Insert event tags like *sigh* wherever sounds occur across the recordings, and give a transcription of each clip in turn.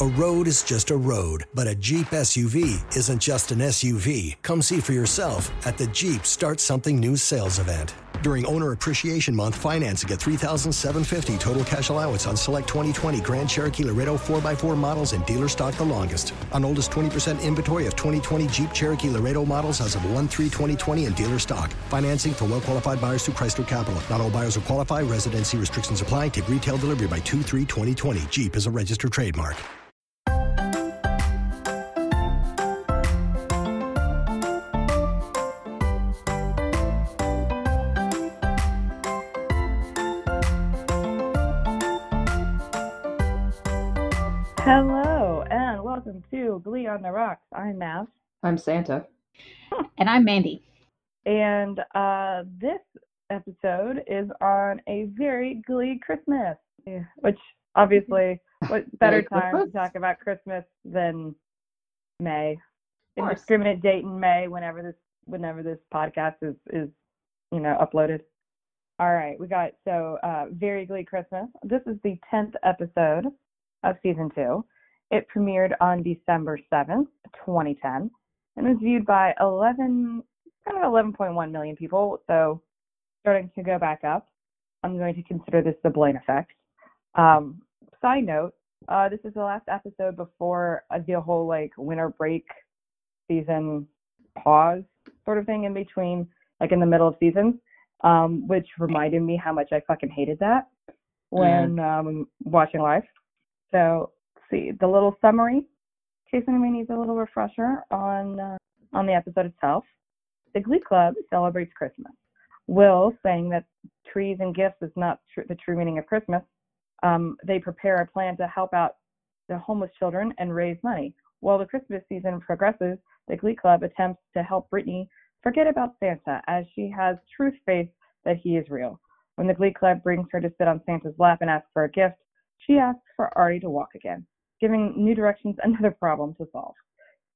A road is just a road, but a Jeep SUV isn't just an SUV. Come see for yourself at the Jeep Start Something New sales event. During Owner Appreciation Month, financing at 3750 total cash allowance on select 2020 Grand Cherokee Laredo 4x4 models and dealer stock the longest. On oldest 20% inventory of 2020 Jeep Cherokee Laredo models as of 1 3 2020 in dealer stock. Financing for well qualified buyers through Chrysler Capital. Not all buyers will qualify. Residency restrictions apply. Take retail delivery by 2 3 2020. Jeep is a registered trademark. To Glee on the Rocks. I'm Mav, I'm Santa. *laughs* And I'm Mandy. and uh, this episode is on a very Glee Christmas, which obviously, *laughs* what better Merry time to talk about Christmas than May? course. Indiscriminate date in May whenever this whenever this podcast is is you know uploaded. All right, we got so uh, very Glee Christmas. This is the tenth episode of season two. It premiered on December seventh, twenty ten, and was viewed by eleven kind of eleven point one million people. So starting to go back up. I'm going to consider this the Blaine effect. Um, side note, uh, this is the last episode before uh, the whole like winter break season pause sort of thing in between, like in the middle of seasons, um, which reminded me how much I fucking hated that when um, watching live. So, see the little summary, case anybody needs a little refresher on uh, on the episode itself. The Glee Club celebrates Christmas. Will saying that trees and gifts is not tr- the true meaning of Christmas. Um, they prepare a plan to help out the homeless children and raise money. While the Christmas season progresses, the Glee Club attempts to help Brittany forget about Santa as she has truth faith that he is real. When the Glee Club brings her to sit on Santa's lap and ask for a gift, she asks for Artie to walk again, giving New Directions *laughs* another problem to solve.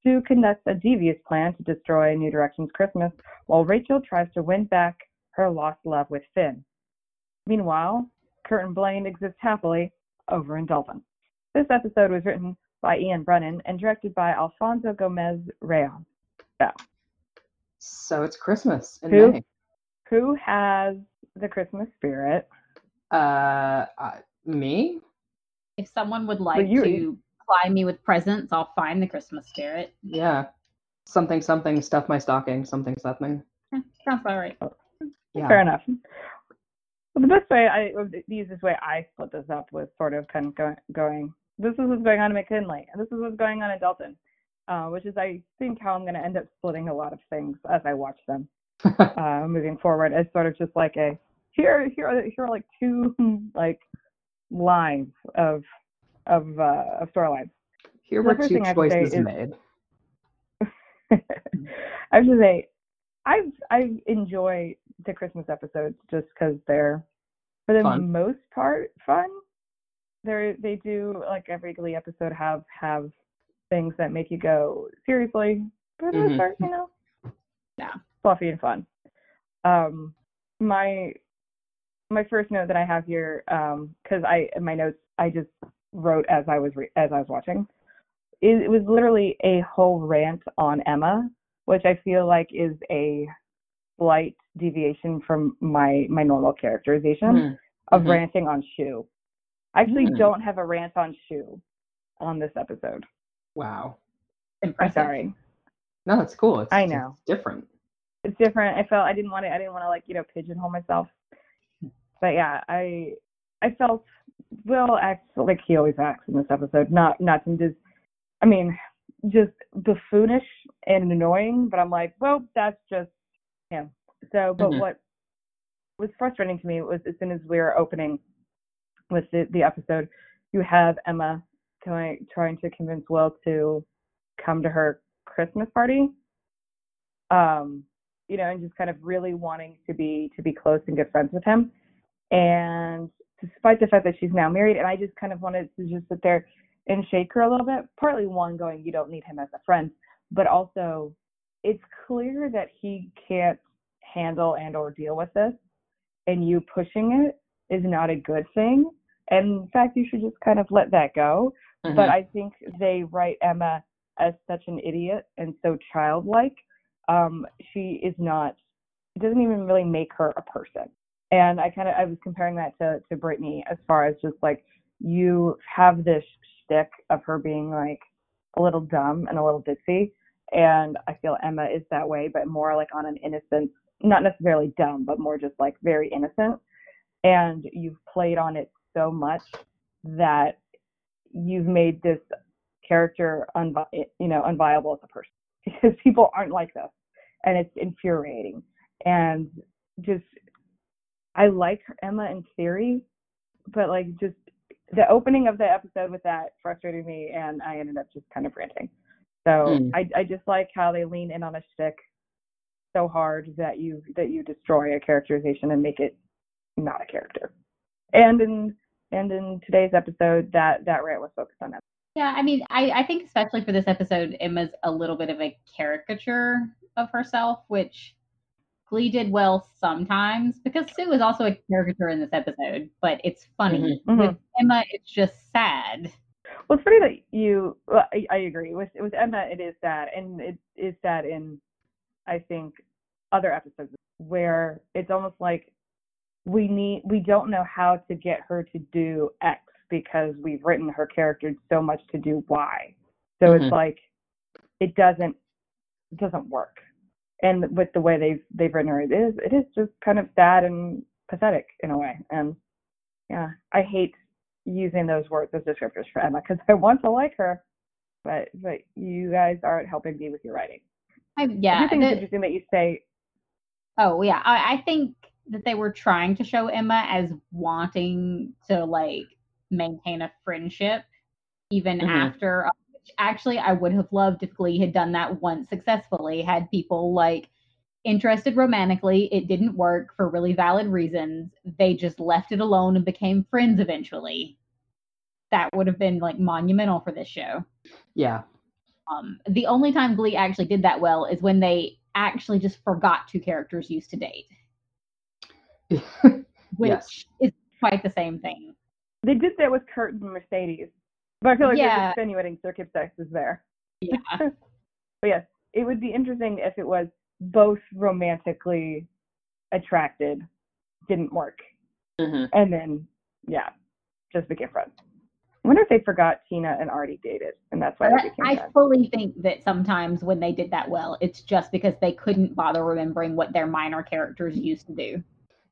Sue conducts a devious plan to destroy New Directions Christmas, while Rachel tries to win back her lost love with Finn. Meanwhile, Kurt and Blaine exist happily over in Dalton. This episode was written by Ian Brennan and directed by Alfonso Gomez Rejon. So it's Christmas in Who? May. Who has the Christmas spirit? Uh, uh, me? If someone would like you- to ply me with presents, I'll find the Christmas spirit. Yeah. Something, something, stuff my stocking, something, something. Eh, Sounds about right. Yeah. Fair enough. Well, the best way I the easiest way I split this up was sort of kind of going, going this is what's going on in McKinley, and this is what's going on in Dalton, uh, which is I think how I'm going to end up splitting a lot of things as I watch them *laughs* uh, moving forward as sort of just like a here here are here are like two *laughs* like lines of of uh, of storylines. Here were two thing I have to say choices is- made. *laughs* I have to say, I've I enjoy the Christmas episodes just because they're for the Fun. most part fun. They they do like every Glee episode have have things that make you go seriously, but the most part, you know, Yeah. fluffy and fun. Um, my my first note that I have here, um, because I my notes I just wrote as I was re- as I was watching. It, it was literally a whole rant on Emma, which I feel like is a slight deviation from my my normal characterization Mhm. of Mhm. ranting on Schue. I actually Mm. don't have a rant on Schue on this episode. Wow. I'm sorry. No, that's cool. It's, I know. It's different. It's different. I felt I didn't want to I didn't want to like, you know, pigeonhole myself. But yeah, I I felt Will acts like he always acts in this episode. Not not to just I mean, just buffoonish and annoying, but I'm like, well, that's just him. So but Mhm. what was frustrating to me was as soon as we were opening with the, the episode, you have Emma going trying to convince Will to come to her Christmas party. Um, you know, and just kind of really wanting to be to be close and good friends with him. And despite the fact that she's now married, and I just kind of wanted to just sit there and shake her a little bit. Partly one going, you don't need him as a friend, but also it's clear that he can't handle and or deal with this, and you pushing it is not a good thing. And in fact, you should just kind of let that go. Mhm. but I think they write Emma as such an idiot and so childlike. Um, she is not. It doesn't even really make her a person. And I kind of I was comparing that to to Brittany as far as just like you have this shtick of her being like a little dumb and a little ditzy, and I feel Emma is that way, but more like on an innocent, not necessarily dumb, but more just like very innocent. And you've played on it so much that you've made this character unvi- you know unviable as a person. *laughs* Because people aren't like this and it's infuriating. And just i like emma in theory but like just the opening of the episode with that frustrated me and i ended up just kind of ranting. So Hmm. I, I just like how they lean in on a stick so hard that you that you destroy a characterization and make it not a character. And in and in today's episode that that rant was focused on that Yeah, I mean, I, I think especially for this episode, Emma's a little bit of a caricature of herself, which Glee did well sometimes because Sue is also a caricature in this episode, but it's funny. Mhm. With Emma, it's just sad. Well, it's funny that you. Well, I, I agree with with Emma. It is sad, and it is sad in, I think, other episodes where it's almost like we need we don't know how to get her to do X because we've written her character so much to do Y. So Mhm. it's like it doesn't it doesn't work. And with the way they've they've written her, it is it is just kind of sad and pathetic in a way. And yeah, I hate using those words as descriptors for Emma because *laughs* I want to like her, but but you guys aren't helping me with your writing. I, I yeah. think it's interesting that you say oh, yeah. I, I think that they were trying to show Emma as wanting to like maintain a friendship even Mhm. after. Which actually, I would have loved if Glee had done that once successfully. Had people like interested romantically. It didn't work for really valid reasons. They just left it alone and became friends eventually. That would have been like monumental for this show. Yeah. Um, the only time Glee actually did that well is when they actually just forgot two characters used to date, *laughs* which Yes. is quite the same thing. they did that with Kurt and Mercedes, but I feel like Yeah. there's extenuating circumstances there. Yeah. *laughs* But yes, it would be interesting if it was both romantically attracted, didn't work, Mhm. and then yeah, just became friends. I wonder if they forgot Tina and Artie dated, and that's why they I, became I friends. fully think that sometimes when they did that well, it's just because they couldn't bother remembering what their minor characters used to do.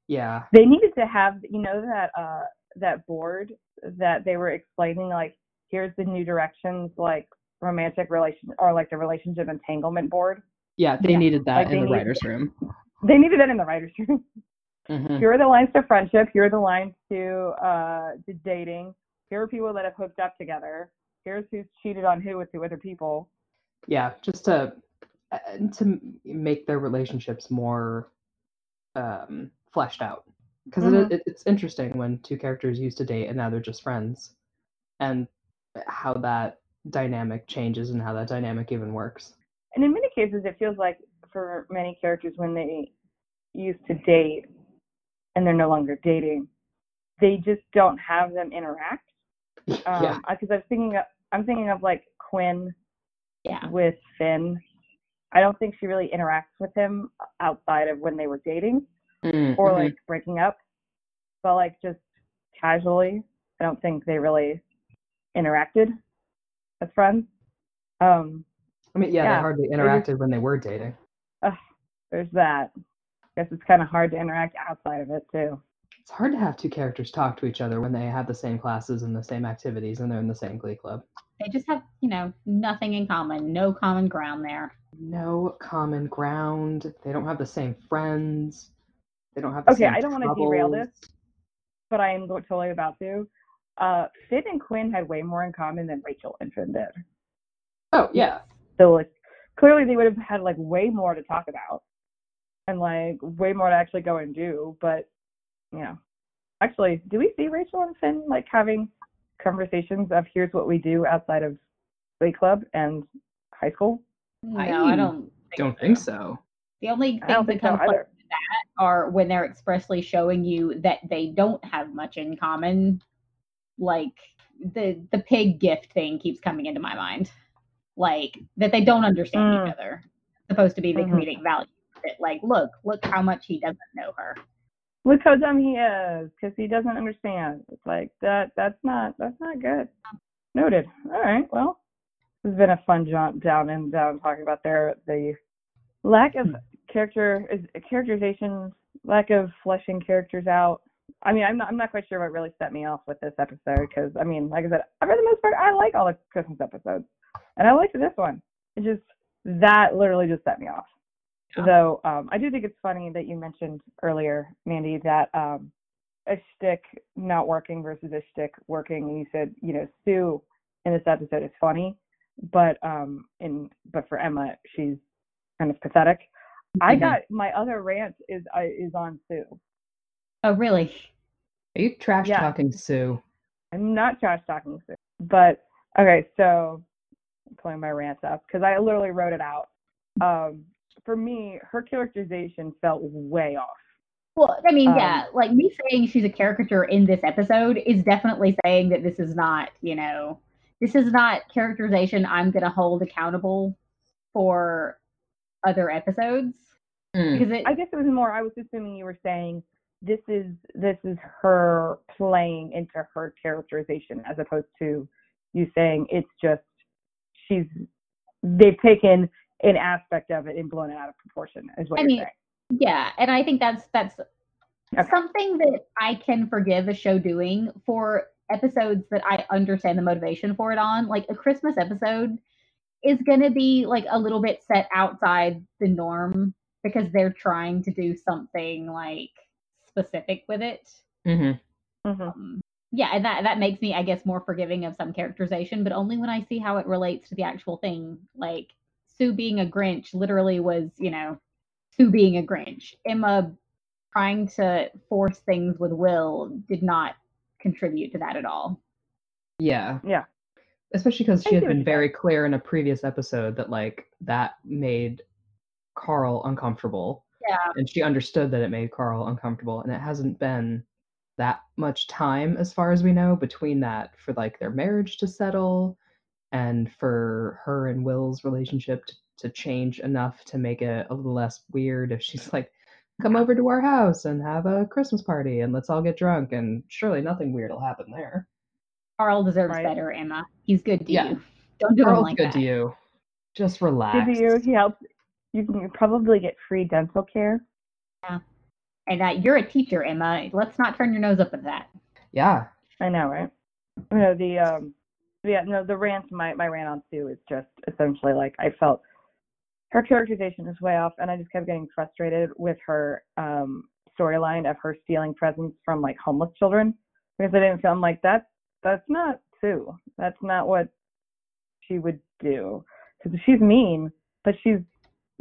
Yeah. They needed to have, you know, that uh that board that they were explaining, like here's the new directions, like romantic relation or like the relationship entanglement board. Yeah. They Yeah. needed that Like, in the writers' room. *laughs* They needed that in the writers' room. Mhm. here are the lines to friendship. Here are the lines to uh to dating. Here are people that have hooked up together. Here's who's cheated on who with two other people. Yeah. Just to uh, to make their relationships more um, fleshed out because Mhm. it, it's interesting when two characters used to date and now they're just friends, and how that dynamic changes and how that dynamic even works. And in many cases, it feels like for many characters when they used to date and they're no longer dating, they just don't have them interact. *laughs* Um, yeah. because I'm thinking of, I'm thinking of like Quinn Yeah. with Finn. I don't think she really interacts with him outside of when they were dating Mm, or mhm. like breaking up, but like just casually. I don't think they really interacted as friends. Um, I mean, yeah, yeah, they hardly was- interacted when they were dating. there's that. I guess it's kind of hard to interact outside of it too. It's hard to have two characters talk to each other when they have the same classes and the same activities and they're in the same glee club. They just have, you know, nothing in common, no common ground there. No common ground. They don't have the same friends. They don't have the Okay, same I don't want to derail this, but I am totally about to. Uh, Finn and Quinn had way more in common than Rachel and Finn did. Oh yeah, So like, clearly they would have had like way more to talk about, and like way more to actually go and do. But you know, actually, do we see Rachel and Finn like having conversations of here's what we do outside of Glee Club and high school? No, I I don't. Think don't think so. The only I don't things think that so come close to that are when they're expressly showing you that they don't have much in common, like the the pig gift thing keeps coming into my mind, like that they don't understand Mm. each other. Supposed to be the Mhm. comedic value. it. Like, look, look how much he doesn't know her. Look how dumb he is because he doesn't understand. It's like that. That's not. That's not good. Noted. All right. Well, this has been a fun jaunt down and down talking about their the lack of Hmm. character is characterization, lack of fleshing characters out. I mean, I'm not. I'm not quite sure what really set me off with this episode because I mean, like I said, for the most part, I like all the Christmas episodes, and I liked this one. It just that literally just set me off. Yeah. Though um, I do think it's funny that you mentioned earlier, Mandy, that um, a shtick not working versus a shtick working, and you said, you know, Sue in this episode is funny, but um, in but for Emma, she's kind of pathetic. I Mhm. got my other rant is uh, is on Sue. Oh, really? Are you trash Yeah. talking Sue? I'm not trash talking Sue, but okay, so I'm pulling my rants up because I literally wrote it out. Um, for me, her characterization felt way off. Well, I mean, Um, yeah, like me saying she's a caricature in this episode is definitely saying that this is not, you know, this is not characterization I'm going to hold accountable for other episodes Mm. because it, I guess it was more. I was assuming you were saying this is this is her playing into her characterization as opposed to you saying it's just she's they've taken an aspect of it and blown it out of proportion. Is what I you're mean, saying. yeah, and I think that's that's Okay. something that I can forgive a show doing for episodes that I understand the motivation for it on. Like a Christmas episode is going to be like a little bit set outside the norm because they're trying to do something like specific with it. hmm Mhm. Um, yeah, and that that makes me, I guess, more forgiving of some characterization, but only when I see how it relates to the actual thing. Like Sue being a Grinch literally was, you know, Sue being a Grinch. Emma trying to force things with Will did not contribute to that at all. Yeah. Yeah. Especially because I she had been you're very clear in a previous episode that like that made Carl uncomfortable. Yeah. And she understood that it made Carl uncomfortable. And it hasn't been that much time, as far as we know, between that for like their marriage to settle and for her and Will's relationship to, to change enough to make it a little less weird if she's like, come over to our house and have a Christmas party and let's all get drunk and surely nothing weird will happen there. Carl deserves Right. better, Emma. He's good to Yeah. you. Don't do him Carl's like good that. to you. Just relax. Good to you. He helps. You can probably get free dental care. Yeah. And uh, you're a teacher, Emma. Let's not turn your nose up at that. Yeah. I know, right? You know, the um yeah, no, the rant my my rant on Sue is just essentially like I felt her characterization is way off and I just kept getting frustrated with her um storyline of her stealing presents from like homeless children because I didn't feel I'm like that's that's not Sue. That's not what she would do. Because she's mean, but she's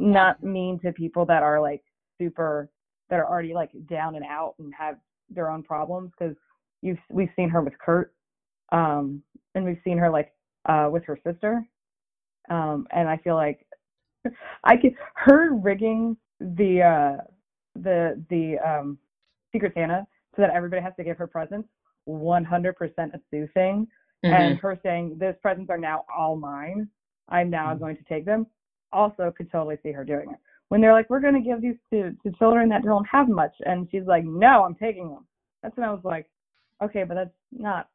not mean to people that are like super that are already like down and out and have their own problems because you've we've seen her with Kurt, um, and we've seen her like uh with her sister, um, and I feel like *laughs* I can her rigging the uh the the um Secret Santa so that everybody has to give her presents, 100% a Sue thing, and her saying those presents are now all mine. I'm now Mhm. going to take them. Also, could totally see her doing it when they're like, "We're going to give these to to children that don't have much," and she's like, "No, I'm taking them." That's when I was like, "Okay, but that's not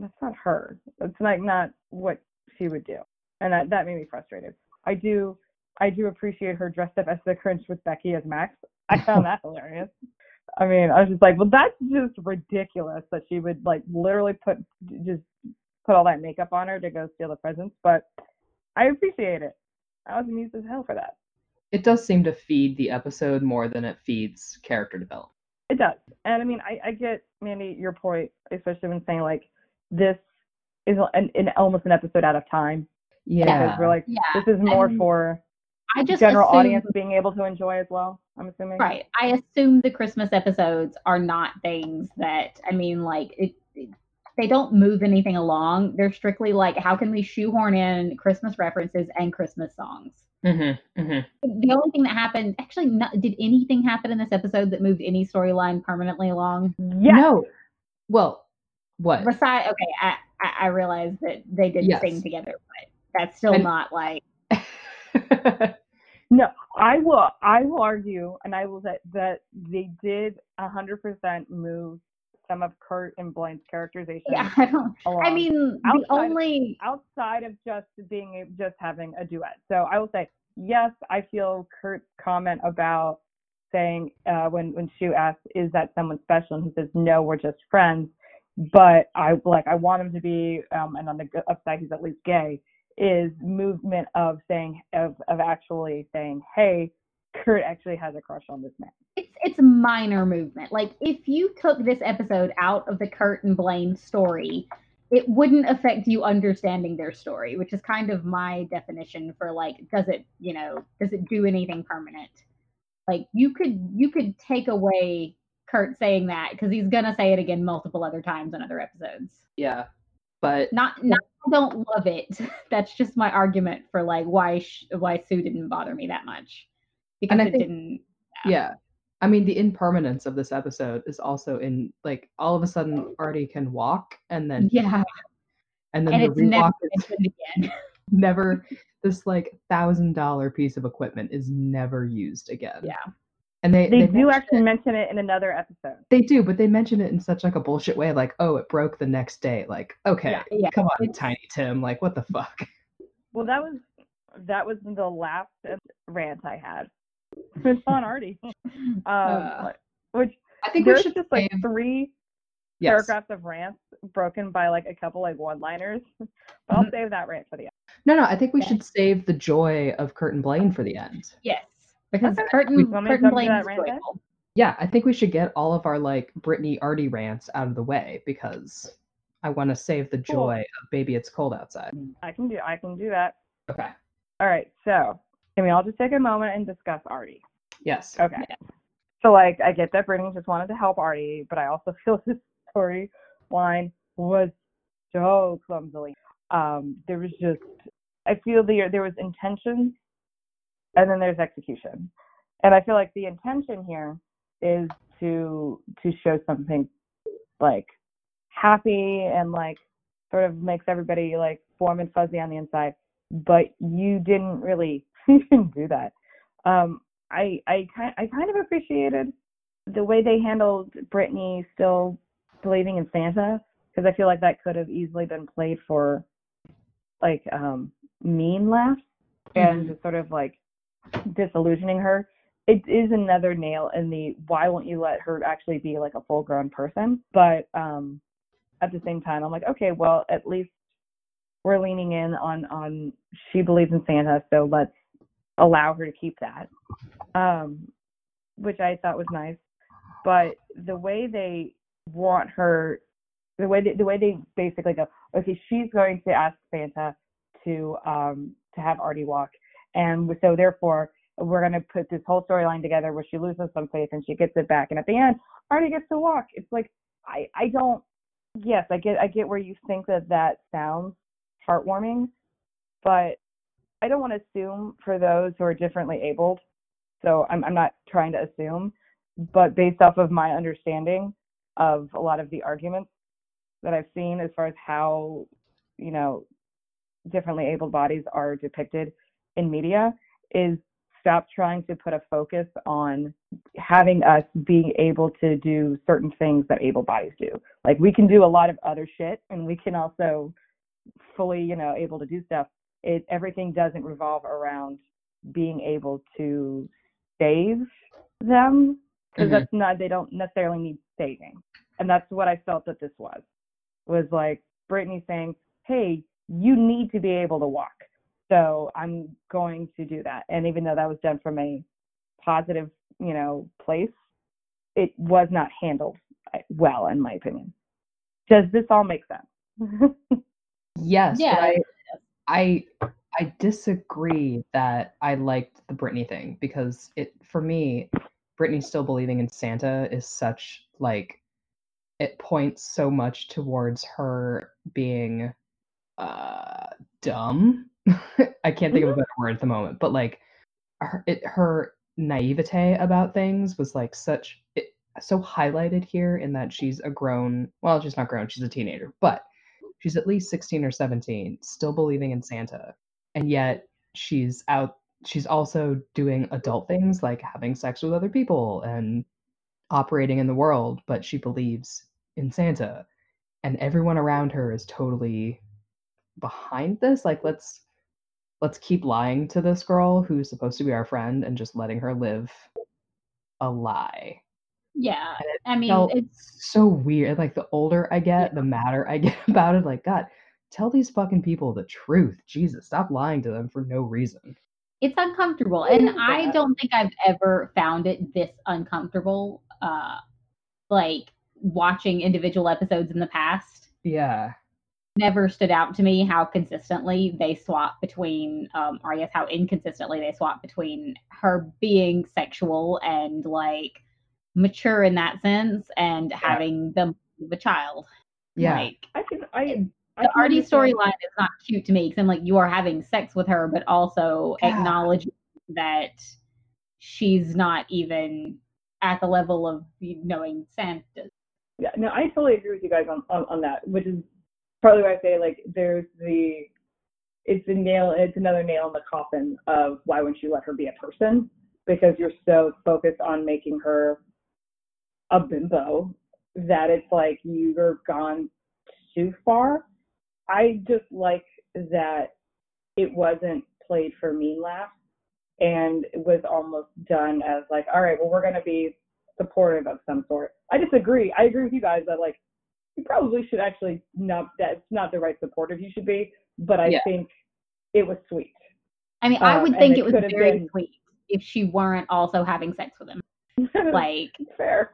that's not her. That's like not what she would do," and that that made me frustrated. I do I do appreciate her dressed up as the Grinch with Becky as Max. I found that *laughs* hilarious. I mean, I was just like, well, that's just ridiculous that she would like literally put just put all that makeup on her to go steal the presents. But I appreciate it. I was amused as hell for that. It does seem to feed the episode more than it feeds character development. It does. And I mean, I, I get, Mandy, your point, especially when saying like this is an, an almost an episode out of time. Yeah. Because we're like, Yeah. this is more and for I just general assume- audience being able to enjoy as well, I'm assuming. Right. I assume the Christmas episodes are not things that I mean, like it, it- they don't move anything along. They're strictly like, how can we shoehorn in Christmas references and Christmas songs? Mm-hmm. Mm-hmm. The only thing that happened, actually, not, did anything happen in this episode that moved any storyline permanently along? Yes. No. Well, what? Besides, okay, I, I, I realize that they did Yes. sing together, but that's still And- not like *laughs* No, I will. I will argue, and I will that that they did hundred percent move some of Kurt and Blaine's characterization yeah. *laughs* I don't. along. I mean, the outside of- only outside of just being just having a duet. So I will say yes. I feel Kurt's comment about saying uh, when when Schue asks, "Is that someone special?" and he says, "No, we're just friends." But I like I want him to be, um, and on the upside, he's at least gay. Is movement of saying of of actually saying, "Hey, Kurt actually has a crush on this man." it's it's minor movement. Like if you took this episode out of the Kurt and Blaine story, it wouldn't affect you understanding their story, which is kind of my definition for like does it, you know, does it do anything permanent? Like you could you could take away Kurt saying that because he's gonna say it again multiple other times in other episodes. yeah. But Not not I don't love it. *laughs* That's just my argument for like why sh- why Sue didn't bother me that much because I it think- didn't. yeah. I mean, the impermanence of this episode is also in like all of a sudden oh. Artie can walk and then Yeah, *laughs* and then and the it's never rewalk is again. *laughs* never this like thousand dollar piece of equipment is never used again. Yeah. And they They, do actually it- mention it in another episode. they do, but they mention it in such like a bullshit way, like, oh, it broke the next day. Like, okay, Yeah, yeah, come on, it's- Tiny Tim. Like, what the fuck? Well, that was that was the last rant I had. It's on Artie. *laughs* Um, Uh, which I think we there's should just like save- three yes. paragraphs of rants broken by like a couple like one-liners. *laughs* But I'll Mhm. save that rant for the end. No, no, I think we should save the joy of Kurt and Blaine for the end. yes, because Okay. Kurt We- and, Want me to Kurt and jump to Blaine that is rant joyful. Yeah, I think we should get all of our like Brittany Artie rants out of the way because I want to save the Cool. joy of baby it's cold outside. I can do I can do that. Okay. All right, so I mean I'll just take a moment and discuss Artie. Yes. Okay. So like I get that Brittany just wanted to help Artie, but I also *laughs* feel this storyline was so clumsily. Um, there was just I feel there there was intention and then there's execution. And I feel like the intention here is to to show something like happy and like sort of makes everybody like warm and fuzzy on the inside. But you didn't really *laughs* you didn't do that. Um, I I kind I kind of appreciated the way they handled Brittany still believing in Santa because I feel like that could have easily been played for like um mean laughs and just sort of like disillusioning her. It is another nail in the why won't you let her actually be like a full grown person? But um at the same time I'm like, okay, well at least we're leaning in on on she believes in Santa, so let's allow her to keep that. Um which I thought was nice. But the way they want her the way they, the way they basically go, okay, she's going to ask Santa to um to have Artie walk and so therefore we're going to put this whole storyline together where she loses some faith and she gets it back and at the end Artie gets to walk. It's like I I don't yes, I get I get where you think that that sounds heartwarming, but I don't want to assume for those who are differently abled. So I'm I'm not trying to assume, but based off of my understanding of a lot of the arguments that I've seen as far as how, you know, differently abled bodies are depicted in media is stop trying to put a focus on having us being able to do certain things that able bodies do. Like we can do a lot of other shit and we can also fully, you know, able to do stuff. It everything doesn't revolve around being able to save them because Mhm. that's not they don't necessarily need saving. And that's what I felt that this was. Was like Brittany saying, "Hey, you need to be able to walk." So I'm going to do that. And even though that was done from a positive, you know, place, it was not handled uh, well, in my opinion. Does this all make sense? *laughs* Yes. Yeah, But I, I I disagree that I liked the Brittany thing because it for me, Brittany still believing in Santa is such like it points so much towards her being uh dumb. *laughs* I can't think of a better word at the moment, but like her, it, her naivete about things was like such it, so highlighted here in that she's a grown well she's not grown she's a teenager but she's at least 16 or 17, still believing in Santa. And yet she's out she's also doing adult things like having sex with other people and operating in the world, but she believes in Santa. And everyone around her is totally behind this. Like let's let's keep lying to this girl who's supposed to be our friend and just letting her live a lie. Yeah. I mean, it's so weird. Like the older I get, the madder I *laughs* get about it. Like, God, tell these fucking people the truth. Jesus, stop lying to them for no reason. it's uncomfortable and get i don't think i've ever found it this uncomfortable uh like watching individual episodes in the past Yeah. never stood out to me how consistently they swap between um or i guess how inconsistently they swap between her being sexual and like mature in that sense and having the the child Yeah. like I can I. I the can Artie storyline is not cute to me because I'm like, you are having sex with her, but also Yeah. acknowledging that she's not even at the level of knowing Santa. Yeah, no, I totally agree with you guys on, on, on that, which is partly why I say like there's the it's a nail it's another nail in the coffin of why wouldn't you let her be a person because you're so focused on making her a bimbo that it's like you're gone too far. I just like that it wasn't played for mean laugh and it was almost done as like, all right, well we're gonna be supportive of some sort. I disagree. I agree with you guys that like you probably should actually not that's not the right supportive you should be, but I Yeah. think it was sweet. I mean, I Um, would and think it it was very been- sweet if she weren't also having sex with him. *laughs* Like, fair.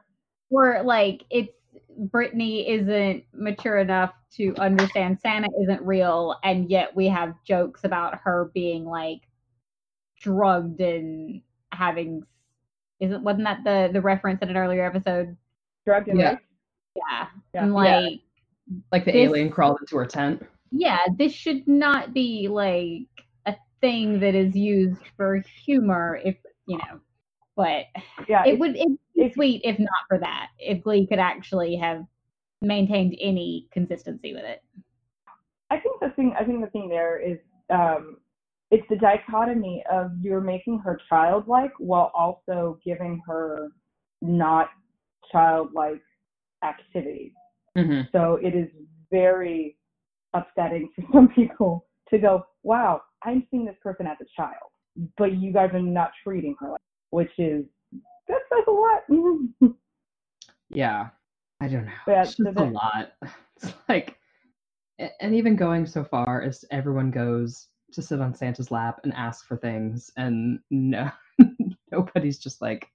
Or like it's Brittany isn't mature enough to understand Santa isn't real, and yet we have jokes about her being like drugged and having. Isn't wasn't that the the reference in an earlier episode? Drugged and Yeah. Yeah, Yeah. and Yeah. like Like the This- alien crawled into her tent. yeah, this should not be like a thing that is used for humor. If you know, but Yeah, it it's- would it'd be it's- sweet if not for that. If Glee could actually have maintained any consistency with it. I think the thing I think the thing there is um it's the dichotomy of you're making her childlike while also giving her not childlike activities. hmm So it is very upsetting for *laughs* some people to go, wow, I'm seeing this person as a child, but you guys are not treating her like, which is that says a lot. Mm-hmm. Yeah. I don't know. Yeah, it's just a the- lot. *laughs* It's like, and even going so far as everyone goes to sit on Santa's lap and ask for things, and no, *laughs* nobody's just like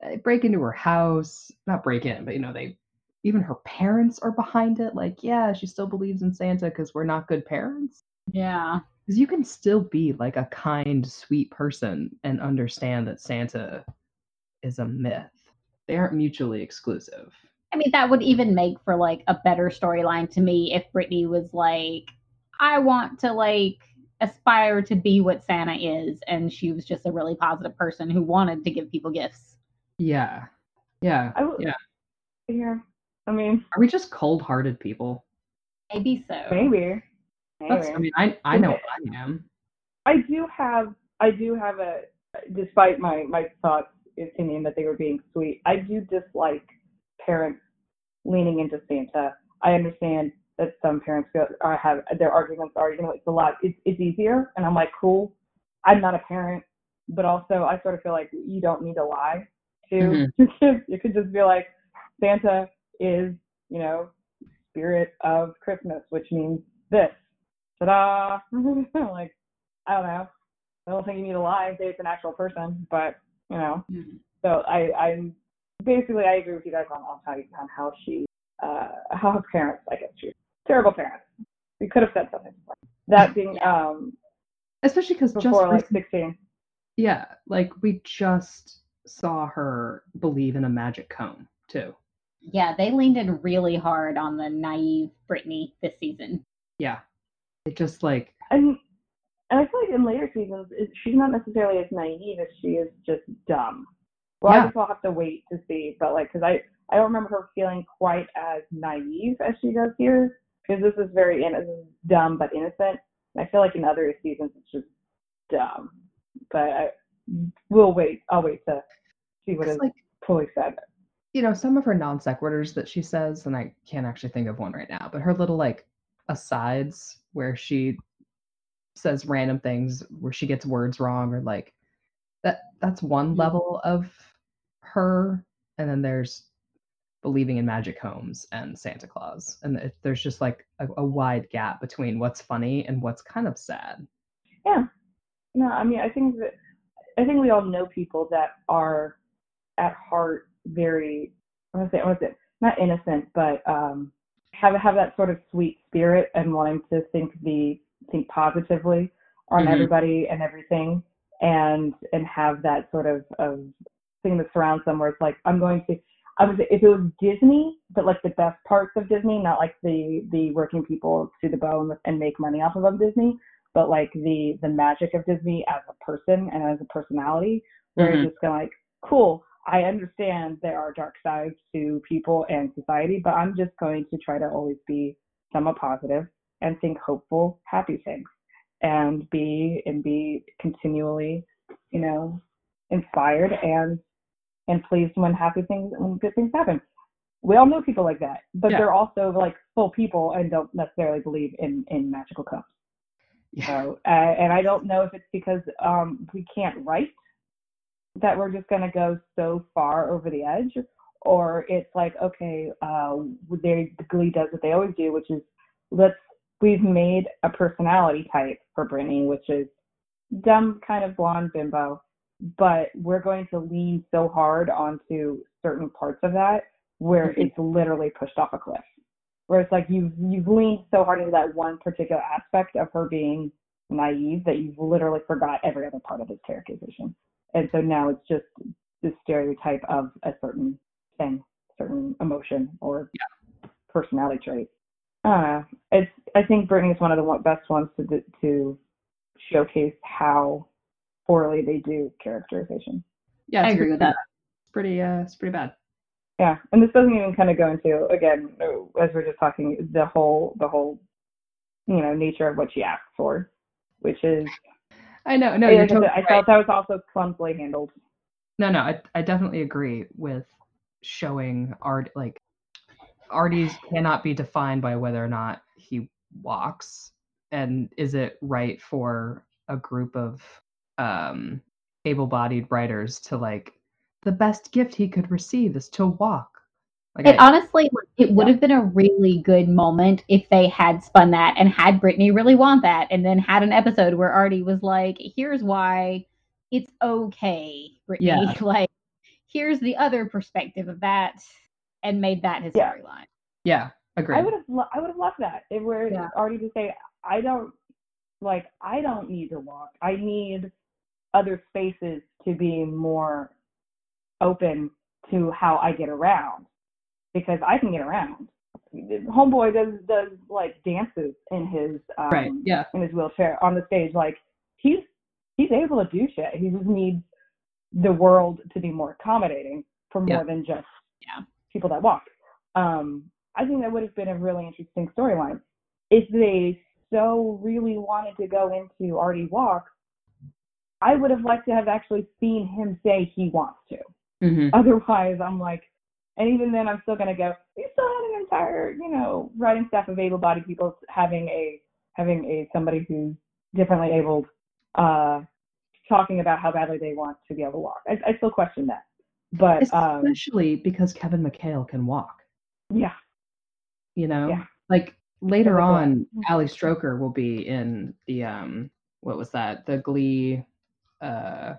they break into her house, not break in, but you know they. Even her parents are behind it. Like, yeah, she still believes in Santa because we're not good parents. Yeah. Because you can still be like a kind, sweet person and understand that Santa is a myth. They aren't mutually exclusive. I mean, that would even make for like a better storyline to me if Brittany was like, I want to like aspire to be what Santa is, and she was just a really positive person who wanted to give people gifts. Yeah. Yeah. I will, Yeah. Yeah. I mean, Are we just cold hearted people? Maybe so. maybe. That's, I mean, I, I know I am. I do have I do have a despite my my thoughts opinion that they were being sweet. I do dislike parents leaning into Santa. I understand that some parents go are have their arguments are you know it's a lot it's it's easier and I'm like cool. I'm not a parent, but also I sort of feel like you don't need to lie to Mhm. your kids. *laughs* You could just be like Santa is you know spirit of Christmas, which means this. Ta-da! *laughs* like I don't know. I don't think you need to lie and say it's an actual person, but you know. Mhm. So I, I'm basically I agree with you guys on, on how on how she uh how her parents I guess she terrible parents. We could have said something. That being um Especially because just before like recent- sixteen. yeah, like we just saw her believe in a magic cone too. Yeah, they leaned in really hard on the naive Brittany this season. Yeah, it just like And and I feel like in later seasons it, she's not necessarily as naive as she is just dumb. Well, Yeah. I guess I'll have to wait to see, but like, cause I I don't remember her feeling quite as naive as she does here. because this is very in- is dumb but innocent. I feel like in other seasons it's just dumb, but I we'll wait. I'll wait to see what is like fully said. you know some of her non sequiturs that she says, and I can't actually think of one right now, but her little like asides where she says random things where she gets words wrong or like that that's one Mhm. level of her and then there's believing in magic homes and santa claus and it, there's just like a, a wide gap between what's funny and what's kind of sad Yeah. No, I mean I think that I think we all know people that are at heart very I want to say I want to say not innocent, but um have have that sort of sweet spirit and wanting to think the think positively on Mhm. everybody and everything and and have that sort of of thing that surrounds them where it's like I'm going to I say if it was Disney, but like the best parts of Disney, not like the the working people to the bone and make money off of them Disney, but like the the magic of Disney as a person and as a personality, where Mhm. it's just kind of like, cool. I understand there are dark sides to people and society, but I'm just going to try to always be somewhat positive and think hopeful, happy things, and be and be continually, you know, inspired and and pleased when happy things when good things happen. We all know people like that, but Yeah. they're also like full people and don't necessarily believe in in magical cups. yeah So, uh, and I don't know if it's because um, we can't write that we're just going to go so far over the edge, or it's like, okay, uh, they the Glee does what they always do, which is let's we've made a personality type for Brittany, which is dumb, kind of blonde bimbo, but we're going to lean so hard onto certain parts of that where it's literally pushed off a cliff. Where it's like you've you've leaned so hard into that one particular aspect of her being naive that you've literally forgot every other part of his characterization. And so now it's just the stereotype of a certain thing, certain emotion or personality trait. Uh, it's I think Brittany is one of the best ones to to showcase how poorly they do characterization. yeah I agree with that. it's pretty uh it's pretty bad Yeah, and this doesn't even kind of go into again as we're just talking the whole the whole you know nature of what she asks for, which is i know no you're totally I right. felt that was also clumsily handled. No, no, I, I definitely agree with showing art like Artie's cannot be defined by whether or not he walks and is it right for a group of um able-bodied writers to like the best gift he could receive is to walk. Like It I- honestly, it would Yeah. have been a really good moment if they had spun that and had Brittany really want that, and then had an episode where Artie was like, "Here's why it's okay, Brittany. Yeah. *laughs* Like, here's the other perspective of that," and made that his Yeah. storyline. yeah, agree. I would have lo- I would have loved that. If where Yeah. already to say I don't like I don't need to walk. I need other spaces to be more open to how I get around because I can get around. Homeboy does does like dances in his um, right. Yeah. in his wheelchair on the stage. Like he's he's able to do shit. He just needs the world to be more accommodating for more Yeah. than just Yeah. people that walk. Um, I think that would have been a really interesting storyline if they so really wanted to go into Artie walks. I would have liked to have actually seen him say he wants to. hmm Otherwise, I'm like, and even then, I'm still gonna go. You still have an entire, you know, writing staff of able-bodied people having a having a somebody who's differently abled, uh, talking about how badly they want to be able to walk. I, I still question that, but um, Especially because Kevin McHale can walk. yeah, you know Yeah. like later on ali stroker will be in the um what was that the glee uh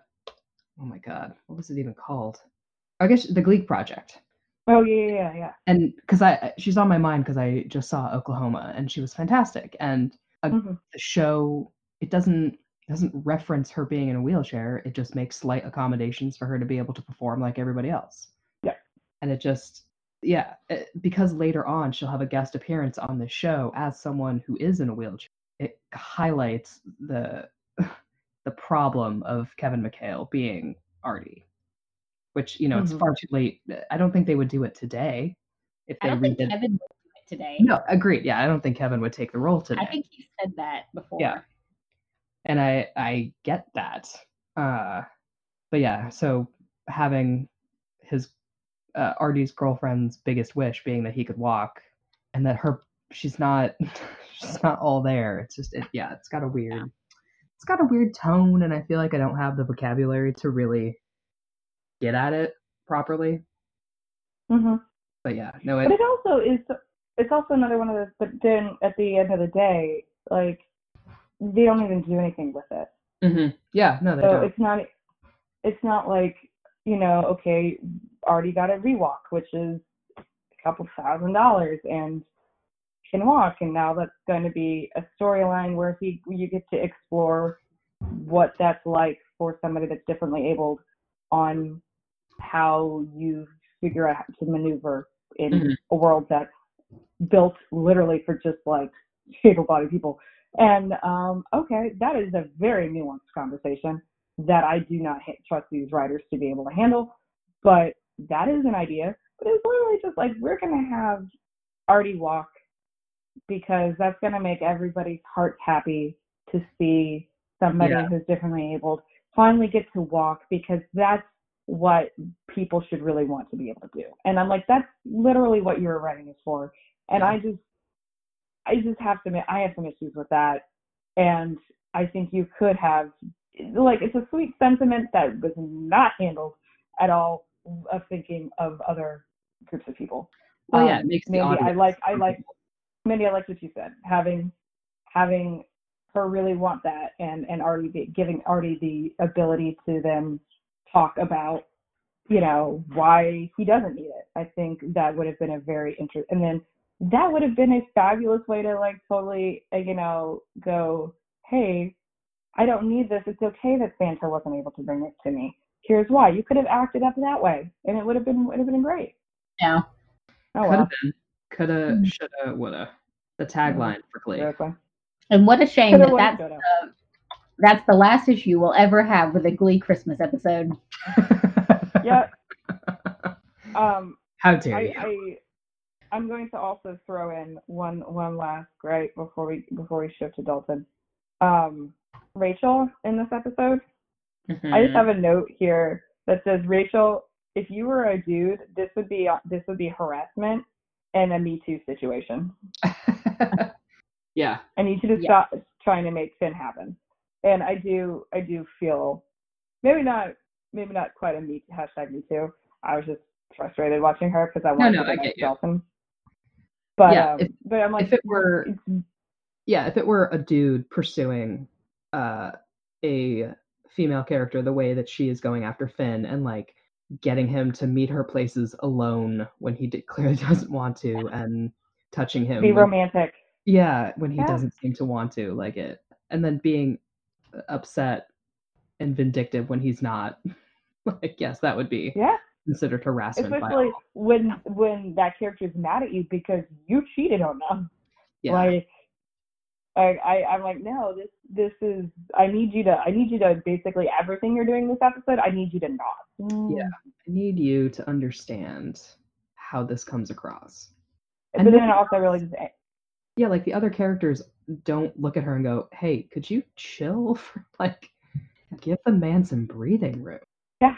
oh my god what was it even called i guess the glee project oh yeah, yeah, yeah, and because i she's on my mind because i just saw oklahoma and she was fantastic and yeah. Mhm. the show it doesn't doesn't reference her being in a wheelchair it just makes slight accommodations for her to be able to perform like everybody else Yeah. and it just yeah it- because later on she'll have a guest appearance on the show as someone who is in a wheelchair it highlights the *laughs* the problem of kevin mchale being artie which you know it's Mhm. far too late i don't think they would do it today if I they don't think Kevin would do it today. No, agreed. Yeah, I don't think Kevin would take the role today. I think he said that before. Yeah. and I I get that. Uh, but yeah, so having his uh, Artie's girlfriend's biggest wish being that he could walk, and that her she's not *laughs* she's not all there. It's just it, yeah, it's got a weird it's got a weird tone, and I feel like I don't have the vocabulary to really get at it properly. hmm But yeah, no, it, But it also is. It's also another one of those. But then at the end of the day, like they don't even do anything with it. mhm. yeah, no, they So don't. it's not. It's not like you know. Okay, already got a ReWalk, which is a couple thousand dollars, and can walk, and now that's going to be a storyline where he you get to explore what that's like for somebody that's differently abled on how you figure out how to maneuver in Mhm. a world that's built literally for just like able-bodied people. And um, okay, that is a very nuanced conversation that I do not ha- trust these writers to be able to handle. But that is an idea. But it's literally just like we're gonna have Artie walk because that's gonna make everybody's heart happy to see somebody Yeah. who's differently abled finally get to walk because that's what people should really want to be able to do. And I'm like, that's literally what you were writing this for. And I just, I just have to, I have some issues with that. And I think you could have, like, it's a sweet sentiment that was not handled at all of thinking of other groups of people. Well, yeah, Um, it makes the Mandy, I like, I like. Mindy, I like what you said. Having, having her really want that, and and already giving Artie the ability to then talk about, you know, why he doesn't need it. I think that would have been a very interesting, and then that would have been a fabulous way to like totally, uh, you know, go, hey, I don't need this. It's okay that Santa wasn't able to bring this to me. Here's why. You could have acted up that way, and it would have been would have been great. Yeah. Oh Could well. have been, coulda, Mm. shoulda, woulda. The tagline for Glee. Exactly. And what a shame Coulda, that woulda, that's shoulda. the, that's the last issue we'll ever have with a Glee Christmas episode. *laughs* Yeah. Um, How dare I, you? I I'm going to also throw in one one last gripe before we before we shift to Dalton. Um, Rachel in this episode. I just Mhm. have a note here that says Rachel, if you were a dude, this would be this would be harassment and a Me Too situation. *laughs* yeah. I need you to Yeah. stop trying to make Finn happen. And I do I do feel maybe not maybe not quite a me hashtag me too. I was just frustrated watching her because I wanted no, to I get. Dalton. But Yeah, um, if- but I'm like if it were yeah, if it were a dude pursuing uh, a female character the way that she is going after Finn and like getting him to meet her places alone when he *laughs* clearly doesn't want to and touching him be when- romantic. yeah when he Yeah. doesn't seem to want to like it and then being upset and vindictive when he's not *laughs* like yes that would be Yeah. considered harassment Especially all. when when that character's mad at you because you cheated on them. yeah Like I, I I'm like, no, this this is I need you to I need you to basically everything you're doing this episode, I need you to not. Yeah. I need you to understand how this comes across. But And then nobody also really just Yeah, like the other characters don't look at her and go, "Hey, could you chill *laughs* for like give the man some breathing room." Yeah.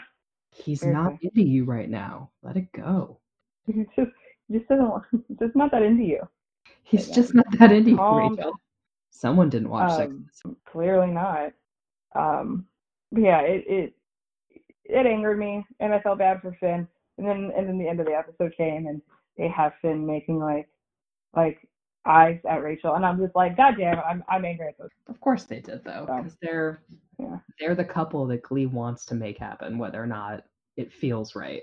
He's not into you right now. Let it go. *laughs* He's just just doesn't want- *laughs* just not that into you. He's Yeah. just not that into you, Rachel. Someone didn't watch Sex. Um, clearly not. Um, but yeah, it, it it angered me, and I felt bad for Finn. And then and then the end of the episode came, and they have Finn making like like eyes at Rachel, and I'm just like, God damn I'm I'm angry at this. Of course they did though, So, because they're yeah. they're the couple that Glee wants to make happen, whether or not it feels right.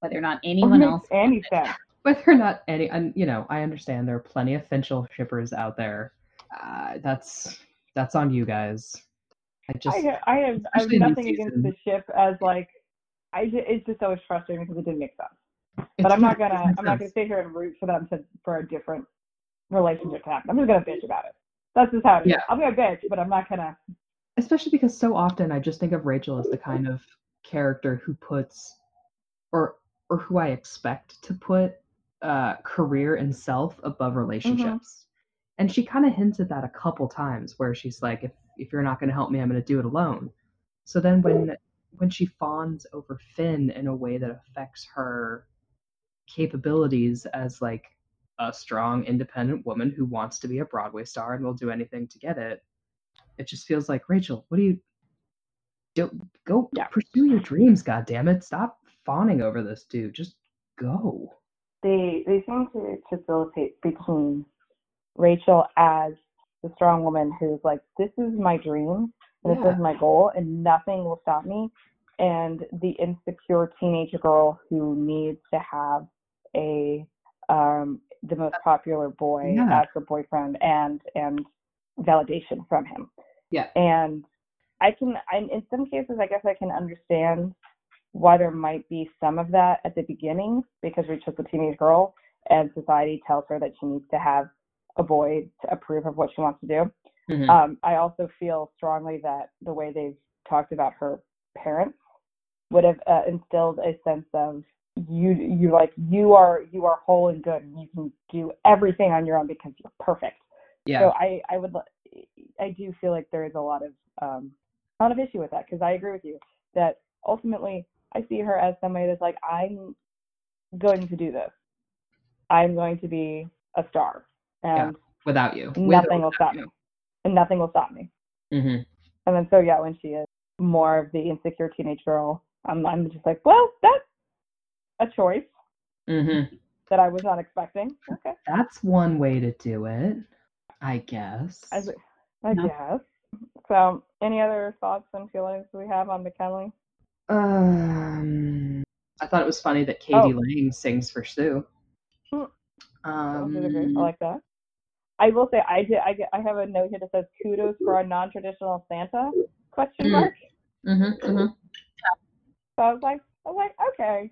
Whether or not anyone else. Andy sad. *laughs* Whether or not any, and you know, I understand there are plenty of Finchel shippers out there. Uh, that's that's on you guys. I just I I have I have especially in this nothing against the ship as like I ju- it's just always frustrating because it didn't make sense. it's But I'm not gonna I'm not gonna sense. sit here and root for them to for a different relationship to happen. I'm just gonna bitch about it. That's just how it is. Yeah. I'm gonna bitch, but I'm not gonna. especially because so often I just think of Rachel as the kind of character who puts or or who I expect to put uh, career and self above relationships. And she kind of hints at that a couple times where she's like, if, if you're not to help me, I'm to do it alone. So then when when she fawns over Finn in a way that affects her capabilities as like a strong independent woman who wants to be a Broadway star and will do anything to get it, it just feels like Rachel, what do you do go Yeah. pursue your dreams, god damn it. Stop fawning over this dude. Just go. they they seem to facilitate between Rachel as the strong woman who's like, this is my dream, this Yeah. is my goal, and nothing will stop me, and the insecure teenage girl who needs to have a um, the most popular boy Yeah. as her boyfriend and and validation from him. Yeah. And I can, I, in some cases, I guess I can understand why there might be some of that at the beginning because Rachel's a teenage girl and society tells her that she needs to have a boy to approve of what she wants to do. Mhm. Um, I also feel strongly that the way they've talked about her parents would have uh, instilled a sense of you you like you are you are whole and good and you can do everything on your own because you're perfect. yeah. So I I would I do feel like there is a lot of um a lot of issue with that because I agree with you that ultimately I see her as somebody that's like I'm going to do this. I'm going to be a star and without you. With nothing will stop me. And nothing will stop me. you. Mhm. And then so yeah, when she is more of the insecure teenage girl, I'm I'm just like, well, that's a choice Mhm. that I was not expecting. Okay. That's one way to do it, I guess. I, I No. guess. So any other thoughts and feelings we have on McKinley? Um, I thought it was funny that Katie Oh. Lang sings for Sue. Hmm. Um, I like that. I will say I did I, get, I have a note here that says kudos for a non-traditional Santa question mark. Mm. mark. mhm, mhm. So I was like I was like okay, I-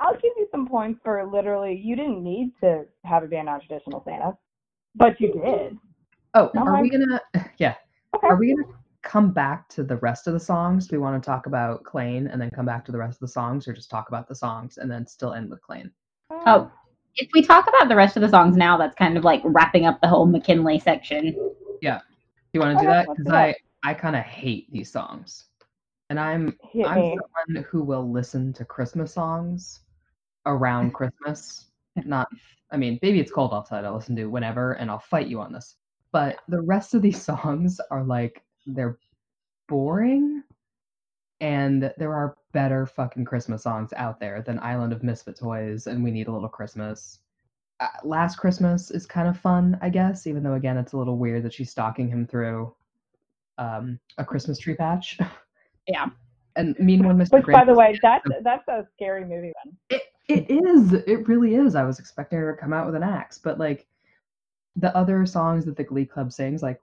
I'll give you some points for literally you didn't need to have it be a non-traditional Santa, but you did. Oh, No, are we I'm- gonna? *laughs* Yeah, Okay. are we gonna come back to the rest of the songs? Do we want to talk about Klaine and then come back to the rest of the songs, or just talk about the songs and then still end with Klaine? Um, oh, if we talk about the rest of the songs now, that's kind of like wrapping up the whole McKinley section. Yeah. Do you want to do Okay, that? Because I. I kind of hate these songs, and I'm hit I'm me. someone who will listen to Christmas songs around *laughs* Christmas. Not, I mean, Baby It's Cold Outside, I'll listen to whenever, and I'll fight you on this. But the rest of these *laughs* songs are like, they're boring, and there are better fucking Christmas songs out there than Island of Misfit Toys and We Need a Little Christmas. Uh, Last Christmas is kind of fun, I guess, even though, again, it's a little weird that she's stalking him through um, a Christmas tree patch. *laughs* Yeah. And Mean One Mr. Which, by the way, that's a- that's a scary movie. Then it, it is. It really is. I was expecting her to come out with an axe, but like the other songs that the Glee Club sings, like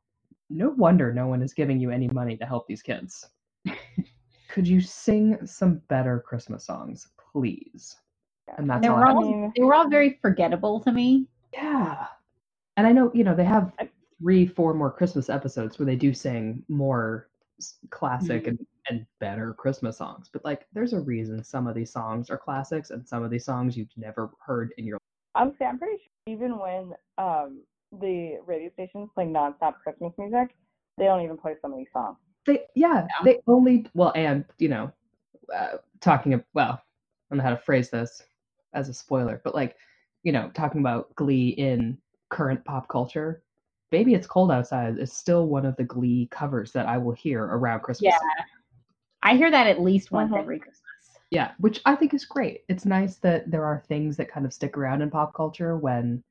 no wonder no one is giving you any money to help these kids. *laughs* Could you sing some better Christmas songs, please? And that's They all. were I- I all they were all very forgettable to me. yeah. And I know you know they have three, four more Christmas episodes where they do sing more classic and, and better Christmas songs. But like, there's a reason some of these songs are classics and some of these songs you've never heard in your honestly, I'm saying I'm pretty sure even when um the radio stations play nonstop Christmas music, they don't even play some of these songs. They yeah, Yeah. they only well, and you know, uh, talking of well, I don't know how to phrase this as a spoiler, but like, you know, talking about Glee in current pop culture, "Baby It's Cold Outside" is still one of the Glee covers that I will hear around Christmas. Yeah. I hear that at least once Mhm. every Christmas. Yeah, which I think is great. It's nice that there are things that kind of stick around in pop culture when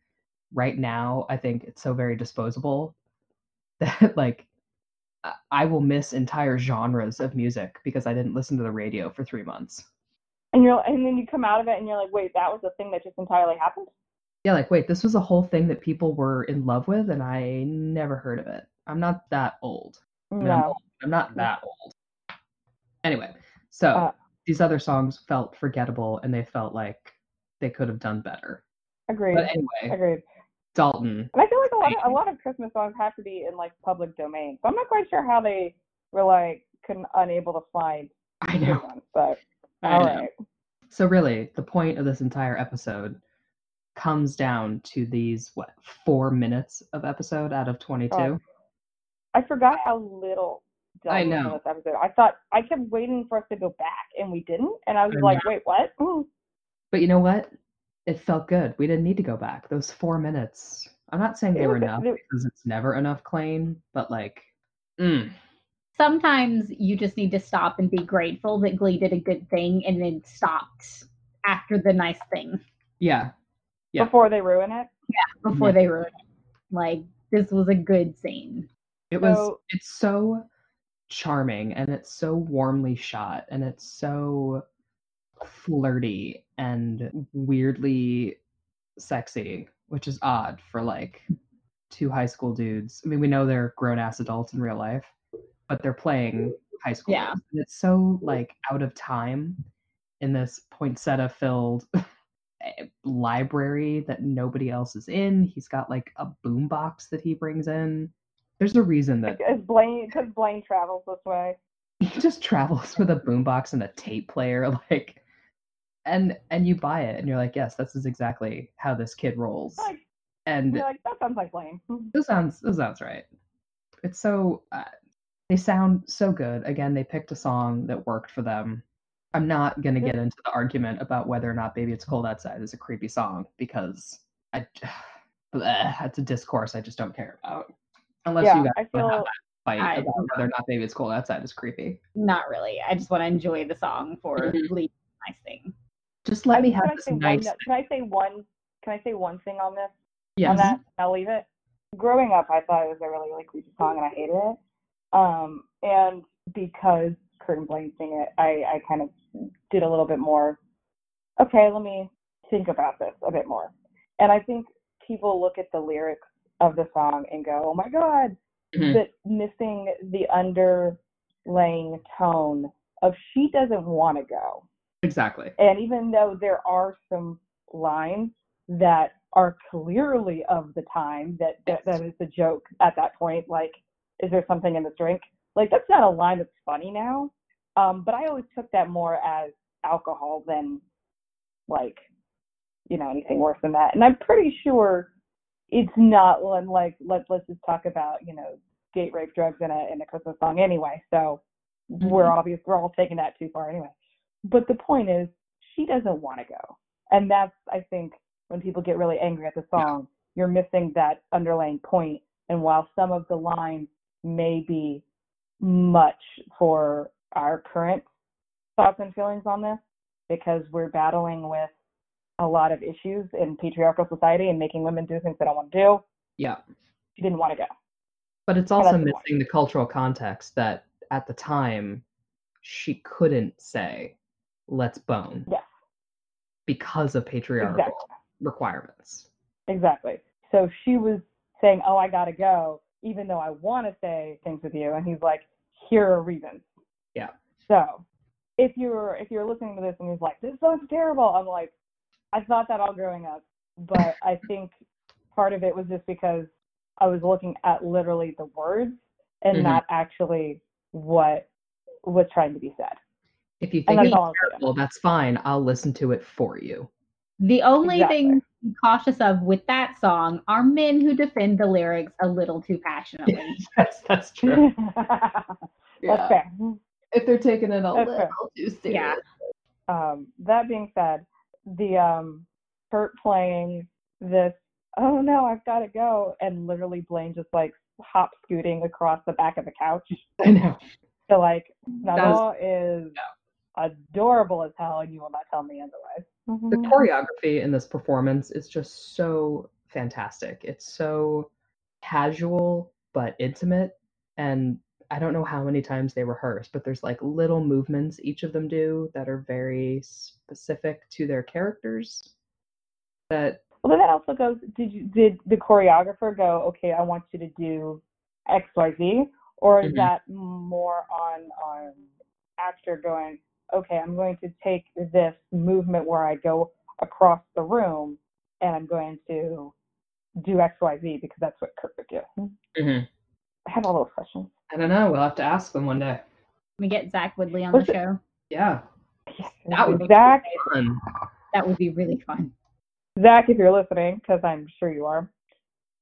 right now I think it's so very disposable *laughs* that like I- I will miss entire genres of music because I didn't listen to the radio for 3 months. And you're and then you come out of it and you're like, wait, that was a thing that just entirely happened. Yeah, like wait, this was a whole thing that people were in love with and I never heard of it. I'm not that old. I mean, I'm, No. old, I'm not that old. Anyway, so Uh, these other songs felt forgettable and they felt like they could have done better. Agreed. But anyway, Agreed. Dalton. And I feel like a lot of a lot of Christmas songs have to be in like public domain. So I'm not quite sure how they were like couldn't unable to find I know. ones. But I all know. right. So really, the point of this entire episode comes down to these what four minutes of episode out of 22 Oh, I forgot how little. I dealt with in know. This episode. I thought I kept waiting for us to go back, and we didn't. And I was I like, "Wait, what?" Ooh. but you know what it felt good we didn't need to go back those four minutes i'm not saying they It were was- enough it- because it's never enough Klaine but like mm, Sometimes you just need to stop and be grateful that Glee did a good thing and then stopped after the nice thing yeah Yeah. Before they ruin it. Yeah, before they ruin it. Like this was a good scene. It was it's so charming and it's so warmly shot and it's so flirty and weirdly sexy, which is odd for like two high school dudes. I mean, we know they're grown ass adults in real life, but they're playing high school. Yeah. And it's so like out of time in this poinsettia filled *laughs* library that nobody else is in. He's got like a boombox that he brings in. There's a reason that Is Blaine because Blaine travels this way? he just travels with a boombox and a tape player *laughs* like and and you buy it and you're like yes this is exactly how this kid rolls Like, and you're like that sounds like Blaine. *laughs* this sounds this sounds right it's so uh, they sound so good again they picked a song that worked for them i'm not going to get into the argument about whether or not baby it's cold outside is a creepy song because i *sighs* bleh, that's a discourse i just don't care about unless Yeah, you guys I wanna have feel- that fight I- about whether or not baby it's cold outside is creepy Not really. I just want to enjoy the song for Mhm. Glee. Nice thing. just let I- me have this nice one, Can I say one? Can I say one thing on this? yes On that, I'll leave it. Growing up, I thought it was a really, really creepy song, and I hated it. Um, and because Kurt and Blaine sing it, I, I kind of did a little bit more. Okay, let me think about this a bit more. And I think people look at the lyrics of the song and go, "Oh my God!" Mhm. But missing the underlaying tone of she doesn't want to go. exactly And even though there are some lines that are clearly of the time that, that that is a joke at that point, like, is there something in this drink? Like that's not a line that's funny now. Um, but I always took that more as alcohol than like, you know, anything worse than that. And I'm pretty sure it's not one like let let's just talk about, you know, date rape drugs in a in a Christmas song anyway. So we're obvious we're all taking that too far anyway. But the point is, she doesn't want to go. And that's, I think, when people get really angry at the song, you're missing that underlying point. And while some of the lines may be much for our current thoughts and feelings on this, because we're battling with a lot of issues in patriarchal society and making women do things they don't want to do, yeah she didn't want to go. But it's also that's the missing the cultural context that at the time she couldn't say, let's bone Yes, because of patriarchal exactly. requirements. Exactly. So she was saying, "Oh, I gotta go," even though I want to say things with you, and he's like, "Here are reasons." Yeah. So, if you're if you're listening to this and he's like, "This song's terrible," I'm like, I thought that all growing up, but *laughs* I think part of it was just because I was looking at literally the words and Mhm. not actually what was trying to be said. If you think it's all I'm terrible, that's fine. I'll listen to it for you. The only Exactly. thing to be cautious of with that song are men who defend the lyrics a little too passionately. *laughs* that's that's true. *laughs* That's fair. If they're taking it a That's fair. too serious. Yeah. um, that being said, the um, Kurt playing this, oh no, I've got to go, and literally Blaine just like hop scooting across the back of the couch. *laughs* I know. So like, That Nala is adorable as hell, and you will not tell me otherwise. The choreography in this performance is just so fantastic. It's so casual but intimate. And I don't know how many times they rehearse, but there's like little movements each of them do that are very specific to their characters. That Well, then that also goes. Did you did the choreographer go? Okay, I want you to do X, Y, Z, or is Mhm. that more on on actor going? Okay, I'm going to take this movement where I go across the room, and I'm going to do X, Y, Z because that's what Kurt would do. I have all those questions. I don't know. We'll have to ask them one day. we get Zach Woodlee on What's the it- show. Yeah, That would be Zach. fun. That would be really fun. Zach, if you're listening, because I'm sure you are,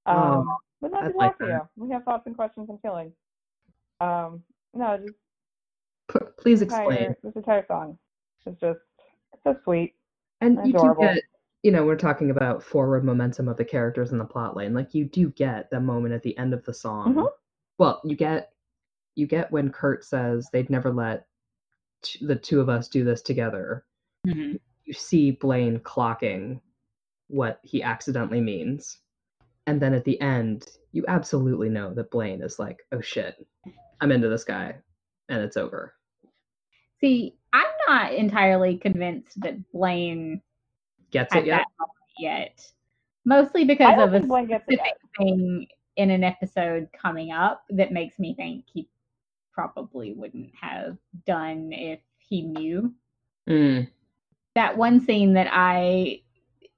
um, Oh, we'd love to like talk to you. We have thoughts and questions and feelings. Um, no, just P- please this explain. this entire song is just it's so sweet. And you do Adorable. get, you know, we're talking about forward momentum of the characters in the plot line. Like you do get the moment at the end of the song. Mhm. Well, you get you get when Kurt says they'd never let t- the two of us do this together. Mhm. You see Blaine clocking what he accidentally means. And then at the end, you absolutely know that Blaine is like, "Oh shit. I'm into this guy." And it's over. See, I'm not entirely convinced that Blaine Gets it yet? yet. Mostly because of a think gets it specific thing in an episode coming up that makes me think he probably wouldn't have done if he knew. Mm. That one scene that I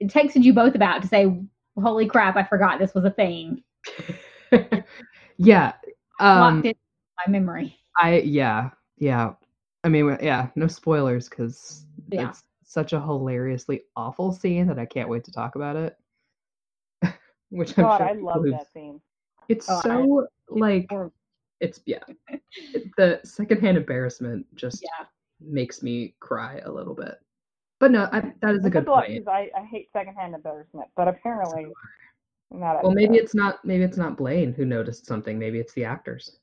texted you both about to say, "Holy crap, I forgot this was a thing." *laughs* yeah. Um Locked in my memory. I yeah yeah. I mean yeah, no spoilers because Yeah. it's such a hilariously awful scene that I can't wait to talk about it. *laughs* Which I'm God, sure I love that scene. It's Oh, I- so like Or- it's yeah. it- *laughs* the secondhand embarrassment just yeah. makes me cry a little bit. But no, I, that is a good says a point. because I, I hate secondhand embarrassment, but apparently not. Well, maybe it's not maybe it's not Blaine who noticed something. Maybe it's the actors.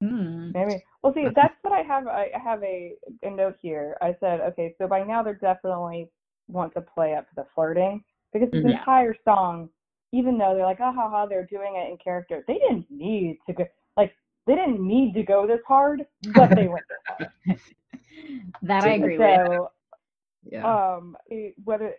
Hmm. Maybe. Well, see, that's what I have. I I have a, a note here. I said, okay, so by now they're definitely want to play up the flirting because this Mhm. Yeah. entire song, even though they're like, ah, ha, ha, they're doing it in character, they didn't need to go, like, they didn't need to go this hard, but they went this hard. *laughs* That I agree with. Yeah. um, whether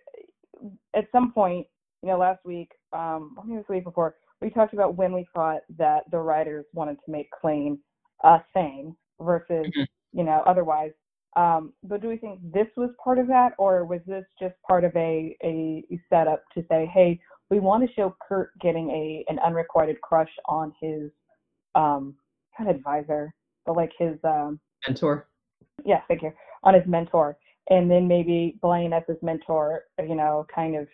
at some point, you know, last week, um, I think it was the week before, we talked about when we thought that the writers wanted to make Klaine a thing versus, Mhm. you know, otherwise. Um, but do we think this was part of that, or was this just part of a a setup to say, hey, we want to show Kurt getting a an unrequited crush on his um not advisor, but like his um Mentor. yeah, thank you, on his mentor. And then maybe Blaine as his mentor, you know, kind of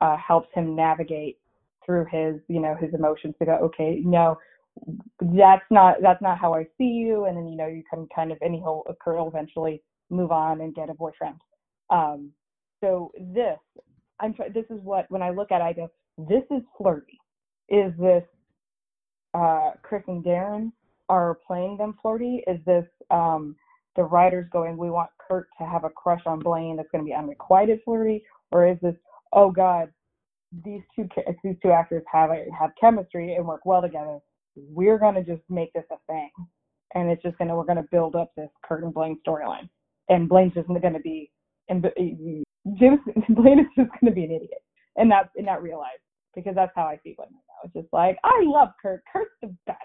uh, helps him navigate through his, you know, his emotions to go, okay, no, that's not that's not how I see you. And then you know you can kind of and he'll eventually move on and get a boyfriend. Um, so this, I'm this is what when I look at it, I go, this is flirty. Is this uh, Chris and Darren are playing them flirty? Is this um, the writers going, we want Kurt to have a crush on Blaine that's going to be unrequited flirty, or is this, oh God, these two these two actors have have chemistry and work well together. We're going to just make this a thing, and it's just going to we're going to build up this Kurt and Blaine storyline, and Blaine's just going to be and James *laughs* Blaine is just going to be an idiot, and not and not realize because that's how I see Blaine now. It's just like I love Kurt, Kurt's the best,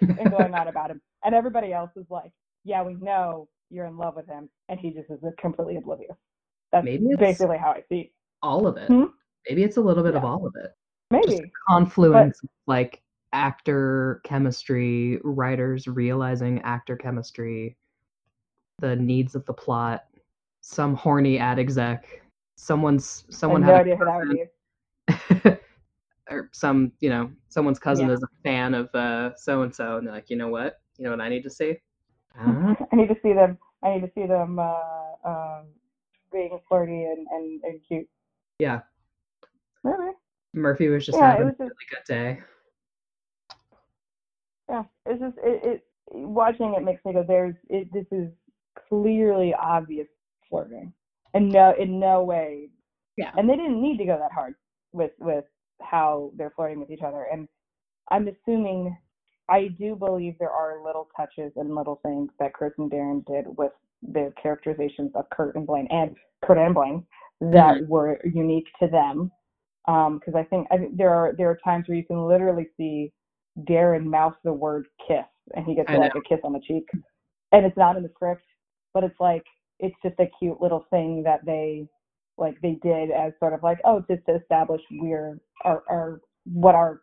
and going on about him, and everybody else is like, yeah, we know you're in love with him, and he just is completely oblivious. That's Maybe it's- basically how I see. all of it. Hmm? Maybe it's a little bit of all of it. Maybe confluence of, like actor chemistry, writers realizing actor chemistry, the needs of the plot, some horny ad exec, someone's I someone have no had idea who that would be. *laughs* a, or some, you know, someone's cousin Yeah. is a fan of uh so and so and they're like, you know what? You know what I need to see? I don't. *laughs* I need to see them. I need to see them uh, um, being flirty and, and, and cute. Yeah. Maybe. Murphy was just Yeah, having was a just really good day. yeah. It's just it, it watching it makes me go. There's it. This is clearly obvious flirting, and no, in no way. Yeah. And they didn't need to go that hard with with how they're flirting with each other. And I'm assuming, I do believe there are little touches and little things that Chris and Darren did with the characterizations of Kurt and Blaine and Kurt and Blaine that mm-hmm. were unique to them. Um, because I think I think there are there are times where you can literally see Darren mouth the word kiss and he gets like a kiss on the cheek, and it's not in the script, but it's like it's just a cute little thing that they like they did as sort of like oh just to establish we're our our what our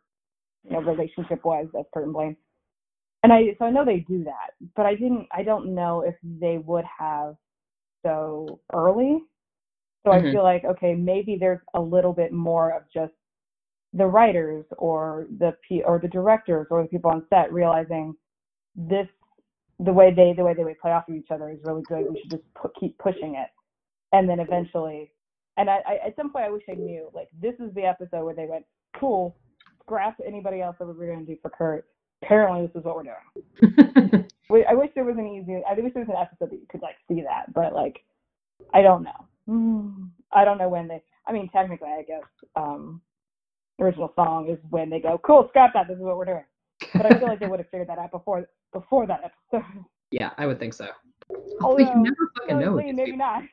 you know relationship was as Kurt and Blaine. And I so I know they do that, but I didn't I don't know if they would have so early So Mhm. I feel like okay, maybe there's a little bit more of just the writers or the P or the directors or the people on set realizing this the way they the way they would play off of each other is really good. We should just keep pushing it, and then eventually, and I, I at some point I wish I knew like this is the episode where they went cool, scrap anybody else that we were going to do for Kurt. Apparently, this is what we're doing. *laughs* I wish there was an easy. I wish there was an episode that you could like see that, but like, I don't know. *sighs* I don't know when they. I mean, technically, I guess um, original song is when they go, "Cool, scrap that. This is what we're doing." But I feel like they would have figured that out before before that episode. *laughs* yeah, I would think so. Although you never fucking know. with Honestly, these maybe people. not.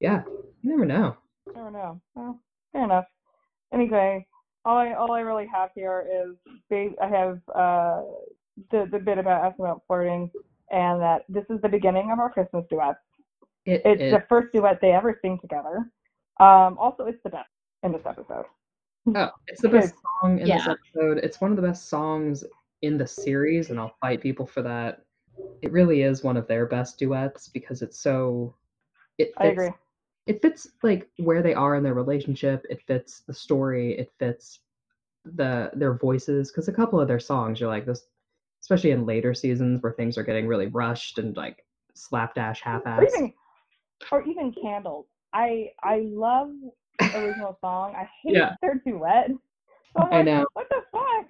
Yeah, you never know. I don't know. Well, fair enough. Anyway, all I all I really have here is ba- I have uh, the the bit about asking about flirting, and that this is the beginning of our Christmas duet. It, It's it- the first duet they ever sing together. Um, also, it's the best in this episode. oh, it's the best Good. song in this episode. It's one of the best songs in the series, and I'll fight people for that. It really is one of their best duets because it's so. It fits, I agree. It fits like where they are in their relationship. It fits the story. It fits the their voices because a couple of their songs you're like this, especially in later seasons where things are getting really rushed and like slapdash Or half-ass. even, or even candles. I I love original song. I hate Yeah. their duet. So I'm like, know. What the fuck?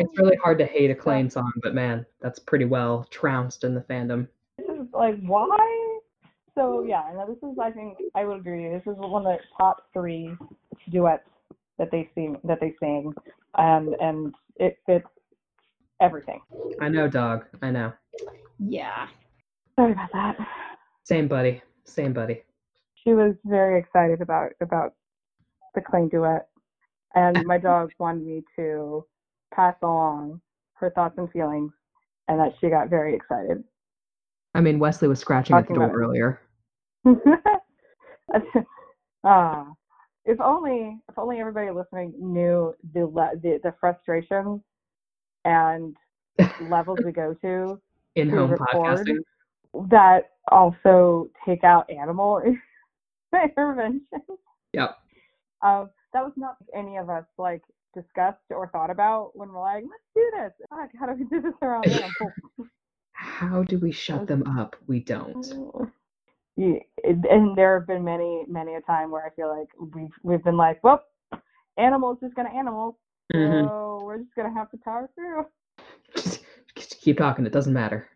It's really hard to hate a *laughs* Klaine song, but man, that's pretty well trounced in the fandom. This is like why? So yeah, no, this is I think I would agree. This is one of the top three duets that they sing that they sing, and and it fits everything. I know, dog. I know. Yeah. Sorry about that. Same buddy. Same buddy. She was very excited about about the Klaine duet, and my *laughs* dog wanted me to pass along her thoughts and feelings, and that she got very excited. I mean, Wesley was scratching at the door about it. earlier. *laughs* Ah, if only if only everybody listening knew the le- the, the frustrations and *laughs* levels we go to In-home record. podcasting. that also take out animal *laughs* intervention. Yep. Um, that was not any of us like discussed or thought about when we're like, let's do this. Fuck, how do we do this around? How do we shut them up? We don't. And- there have been many, many a time where I feel like we've we've been like, well, animals just gonna animals, Mhm. so we're just gonna have to power through. Just, just keep talking. It doesn't matter.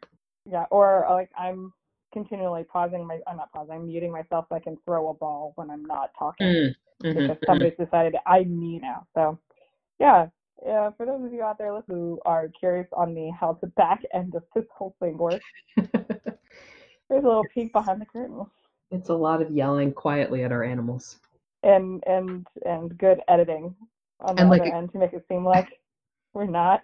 Yeah, or like I'm continually pausing my, I'm not pausing, I'm muting myself so I can throw a ball when I'm not talking Mm, mhm, because mhm. somebody's decided I need now. So, yeah. Yeah, for those of you out there who are curious on the how the back end of this whole thing works, *laughs* there's a little peek behind the curtain. it's a lot of yelling quietly at our animals. and and and good editing on the And, like, other end to make it seem like we're not.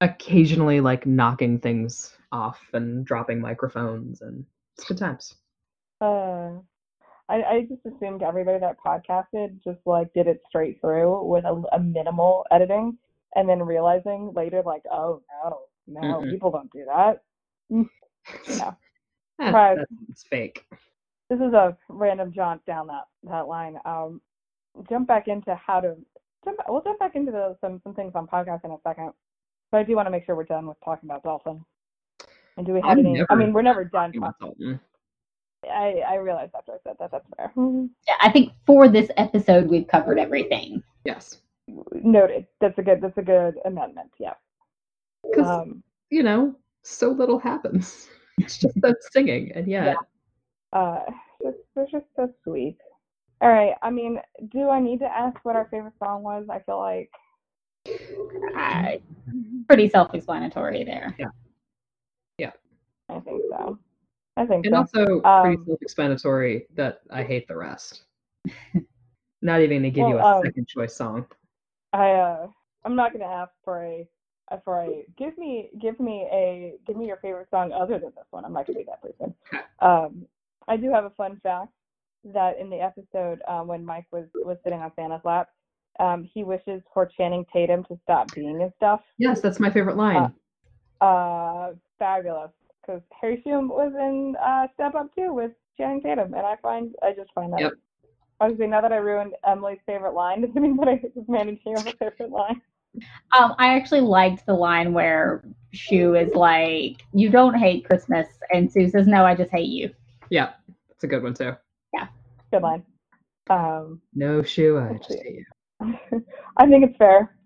Occasionally, like knocking things off and dropping microphones, and it's good times. Uh, I I just assumed everybody that podcasted just like did it straight through with a, a minimal editing, and then realizing later like, oh no, no, Mm-mm. people don't do that. *laughs* Yeah. Eh, Right. that's it's fake. This is a random jaunt down that that line. Um, jump back into how to jump. We'll jump back into the, some some things on podcast in a second, but I do want to make sure we're done with talking about Dalton. And do we have I'm any? I mean, we're never done. Talking about Dalton. I I realized after I said that. That's fair. *laughs* Yeah, I think for this episode we've covered everything. Yes, Noted. That's a good. That's a good amendment. Yeah. because Um. you know, so little happens. It's just them singing, and yet Uh. Just, they're just so sweet. All right. I mean, do I need to ask what our favorite song was? I feel like. I, *laughs* pretty self-explanatory there. Yeah. Yeah. I think so. I think and so. also pretty Um, self-explanatory that I hate the rest. *laughs* Not even to give you a um, second choice song. I uh I'm not gonna ask for a uh, for a give me give me a give me your favorite song other than this one. I'm not gonna be that person. Um I do have a fun fact that in the episode um, when Mike was was sitting on Santa's lap, um, he wishes for Channing Tatum to stop being and stuff. Yes, that's my favorite line. Uh fabulous. Because Harry Shum was in uh Step Up 2 with Channing Tatum and I find I just find that Yep. I was saying now that I ruined Emily's favorite line, *laughs* does it mean that I was managing her favorite line? Um, I actually liked the line where Schue is like, "You don't hate Christmas," and Sue says, "No, I just hate you." Yeah, it's a good one too. Yeah, good line. Um, No Schue, I just hate you. *laughs* I think it's fair.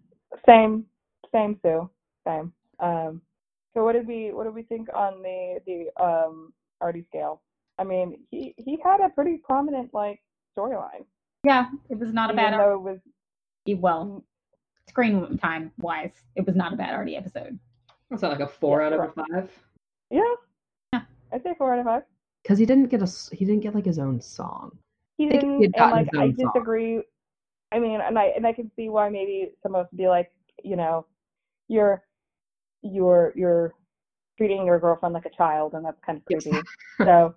Same, same Sue, same. Um, so what did we what did we think on the the um Artie scale? I mean, he he had a pretty prominent like storyline, Yeah, it was not a bad. though it was Well, screen time wise, it was not a bad Artie episode. What's that like a four Yeah, out of a five? yeah, Yeah. I'd say four out of five. Because he didn't get a s- he didn't get like his own song. He didn't, he and like I own song. disagree. I mean, and I and I can see why maybe some of us be like, you know, you're you're you're treating your girlfriend like a child, and that's kind of Yes. creepy. *laughs* so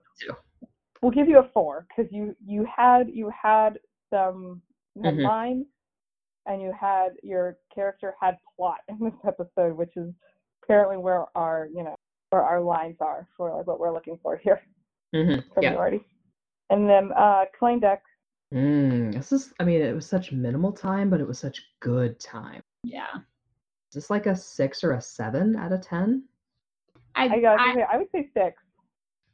we'll give you a four because you you had you had some you had Mhm. lines, and you had your character had plot *laughs* in this episode, which is apparently where our you know where our lines are for like what we're looking for here Mm-hmm. from Yeah. you. And then uh Klaine Deck Mm, this is. I mean, it was such minimal time, but it was such good time. Yeah, Is this like a six or a seven out of ten? I, I got I- I would say six.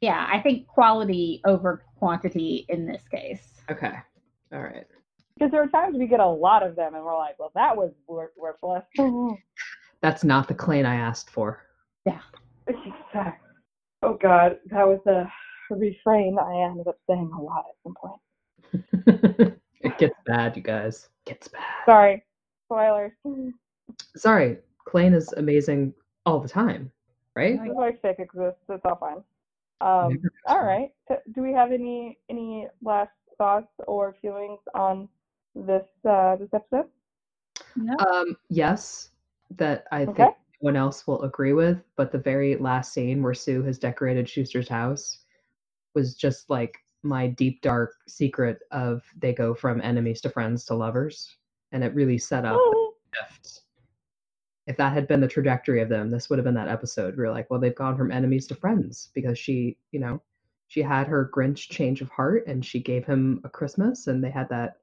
yeah, I think quality over quantity in this case. Okay. All right. Because there are times we get a lot of them, and we're like, well, that was wor- worthless. *laughs* That's not the Klaine I asked for. Yeah. Exactly. *laughs* Oh God, that was a refrain I ended up saying a lot at some point. *laughs* it gets bad, you guys. It Gets bad. Sorry, spoilers. Sorry, Klaine is amazing all the time, right? Why fic exists. It's all fine. Um, all right. So do we have any any last thoughts or feelings on this uh, this episode? No, Um, yes, that I Okay. think no one else will agree with, but the very last scene where Sue has decorated Schuester's house was just like my deep dark secret of they go from enemies to friends to lovers, and it really set up Oh, shift. If that had been the trajectory of them, this would have been that episode. We are like, well, they've gone from enemies to friends because she, you know, she had her Grinch change of heart and she gave him a Christmas and they had that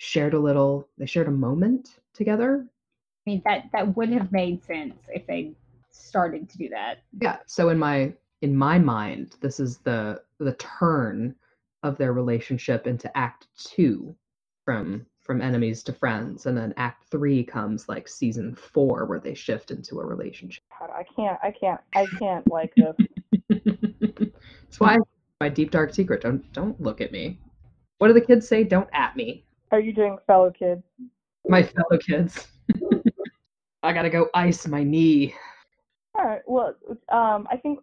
shared a little, they shared a moment together. I mean that that would have made sense if they started to do that. Yeah. So in my in my mind, this is the the turn of their relationship into act two from from enemies to friends. And then act three comes like season four where they shift into a relationship. God, I can't. I can't. I can't like this. *laughs* That's why my deep dark secret. Don't don't look at me. What do the kids say? Don't at me. Are you doing fellow kids? My fellow kids. *laughs* I gotta go ice my knee. All right. Well, um, I think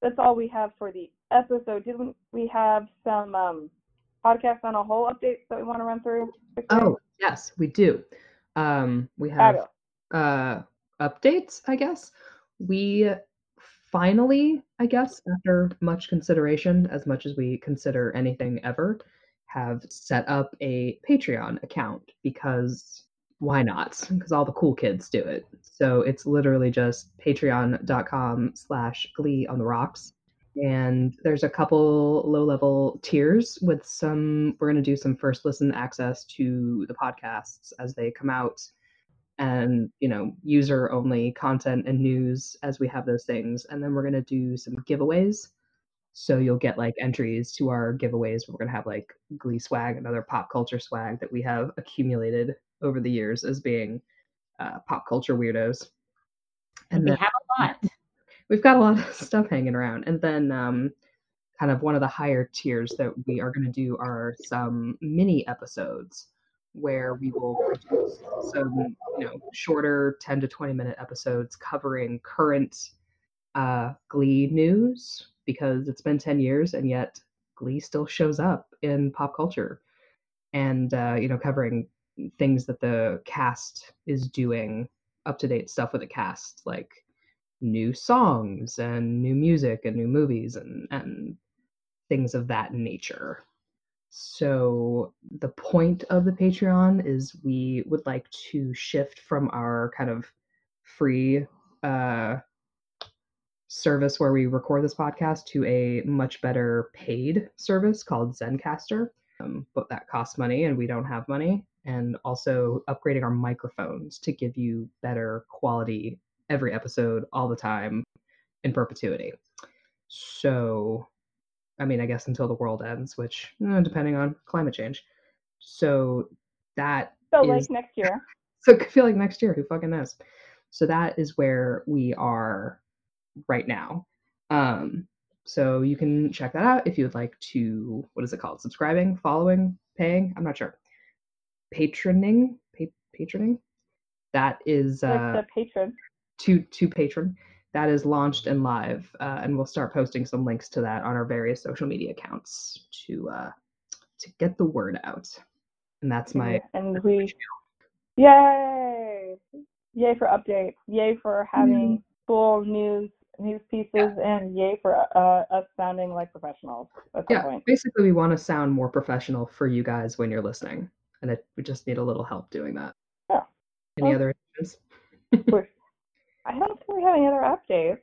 that's all we have for the episode. Didn't we have some um, podcasts on a whole updates that we want to run through? Oh yes, we do. Um, we have uh updates. I guess we finally, I guess, after much consideration, as much as we consider anything ever, have set up a Patreon account because why not? Because all the cool kids do it. So it's literally just patreon.com slash glee on the rocks. And there's a couple low level tiers with some, we're going to do some first listen access to the podcasts as they come out and, you know, user only content and news as we have those things. And then we're going to do some giveaways. So you'll get like entries to our giveaways. We're going to have like Glee swag and other pop culture swag that we have accumulated over the years as being uh, pop culture weirdos. And we then have a lot. *laughs* we've got a lot of stuff hanging around. And then um, kind of one of the higher tiers that we are going to do are some mini episodes where we will produce some, you know, shorter 10 to 20 minute episodes covering current uh, Glee news because it's been 10 years and yet Glee still shows up in pop culture and, uh, you know, covering things that the cast is doing, up to date stuff with the cast, like new songs and new music and new movies and, and things of that nature. So, the point of the Patreon is we would like to shift from our kind of free uh, service where we record this podcast to a much better paid service called Zencastr. um, but that costs money and we don't have money. And also upgrading our microphones to give you better quality every episode all the time in perpetuity. So, I mean, I guess until the world ends, which eh, depending on climate change. So that So is- like next year. *laughs* so it could feel like next year. Who fucking knows? So that is where we are right now. Um, so you can check that out if you would like to. What is it called? Subscribing, following, paying? I'm not sure. Patroning, pa- patroning. That is uh, the Patreon. to to patron. That is launched and live, uh, and we'll start posting some links to that on our various social media accounts to uh, to get the word out. And that's my and we Yay! Yay for updates. Yay for having full news news pieces and yay for uh, us sounding like professionals at some yeah point. basically we want to sound more professional for you guys when you're listening and it, we just need a little help doing that Yeah. any Well- other We're- *laughs* I don't think we have any other updates.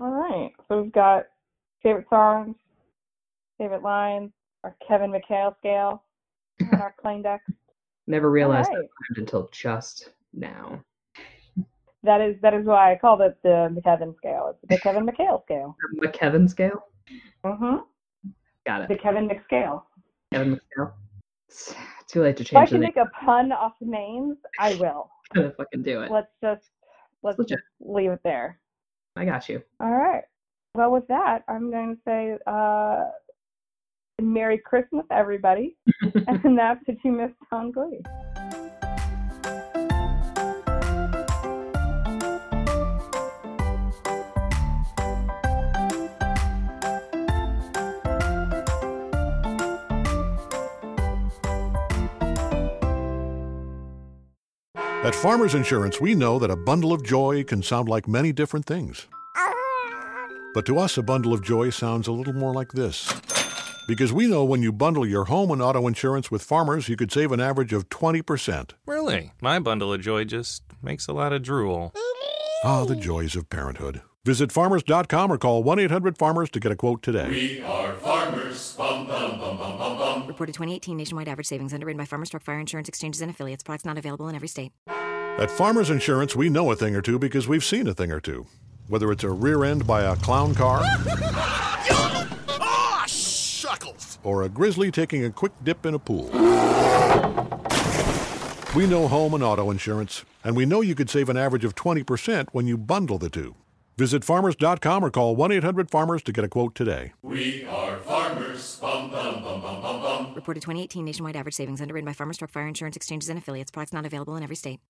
All right. So we've got favorite songs, favorite lines, our Kevin McHale scale, and our *laughs* plain deck. never realized Alright. that until just now That is that is why I called it the McKevin scale. It's the *laughs* Kevin McHale scale. the mckevin scale Mm-hmm. got it. The Kevin McScale. kevin mcscale it's too late to change. If I can make a pun off the names, I *laughs* will. I'm gonna fucking do it Let's just let's Legit. just leave it there. i got you All right. Well, with that, I'm going to say uh, Merry Christmas, everybody, *laughs* and that's what you missed on Glee. At Farmers Insurance, we know that a bundle of joy can sound like many different things. But to us, a bundle of joy sounds a little more like this. Because we know when you bundle your home and auto insurance with Farmers, you could save an average of 20%. Really? My bundle of joy just makes a lot of drool. Ah, the joys of parenthood. Visit farmers.com or call 1 800 Farmers to get a quote today. We are farmers. Bum, bum, bum, bum, bum, bum. Reported 2018 nationwide average savings underwritten by Farmers Truck Fire Insurance Exchanges and Affiliates. Products not available in every state. At Farmers Insurance, we know a thing or two because we've seen a thing or two. Whether it's a rear end by a clown car Ah, shuckles. *laughs* or a grizzly taking a quick dip in a pool. We know home and auto insurance, and we know you could save an average of 20% when you bundle the two. Visit farmers.com or call 1 800 Farmers to get a quote today. We are farmers. Bum, bum, bum, bum, bum, bum. Reported 2018 nationwide average savings underwritten by Farmers Truck Fire Insurance Exchanges and Affiliates. Products not available in every state.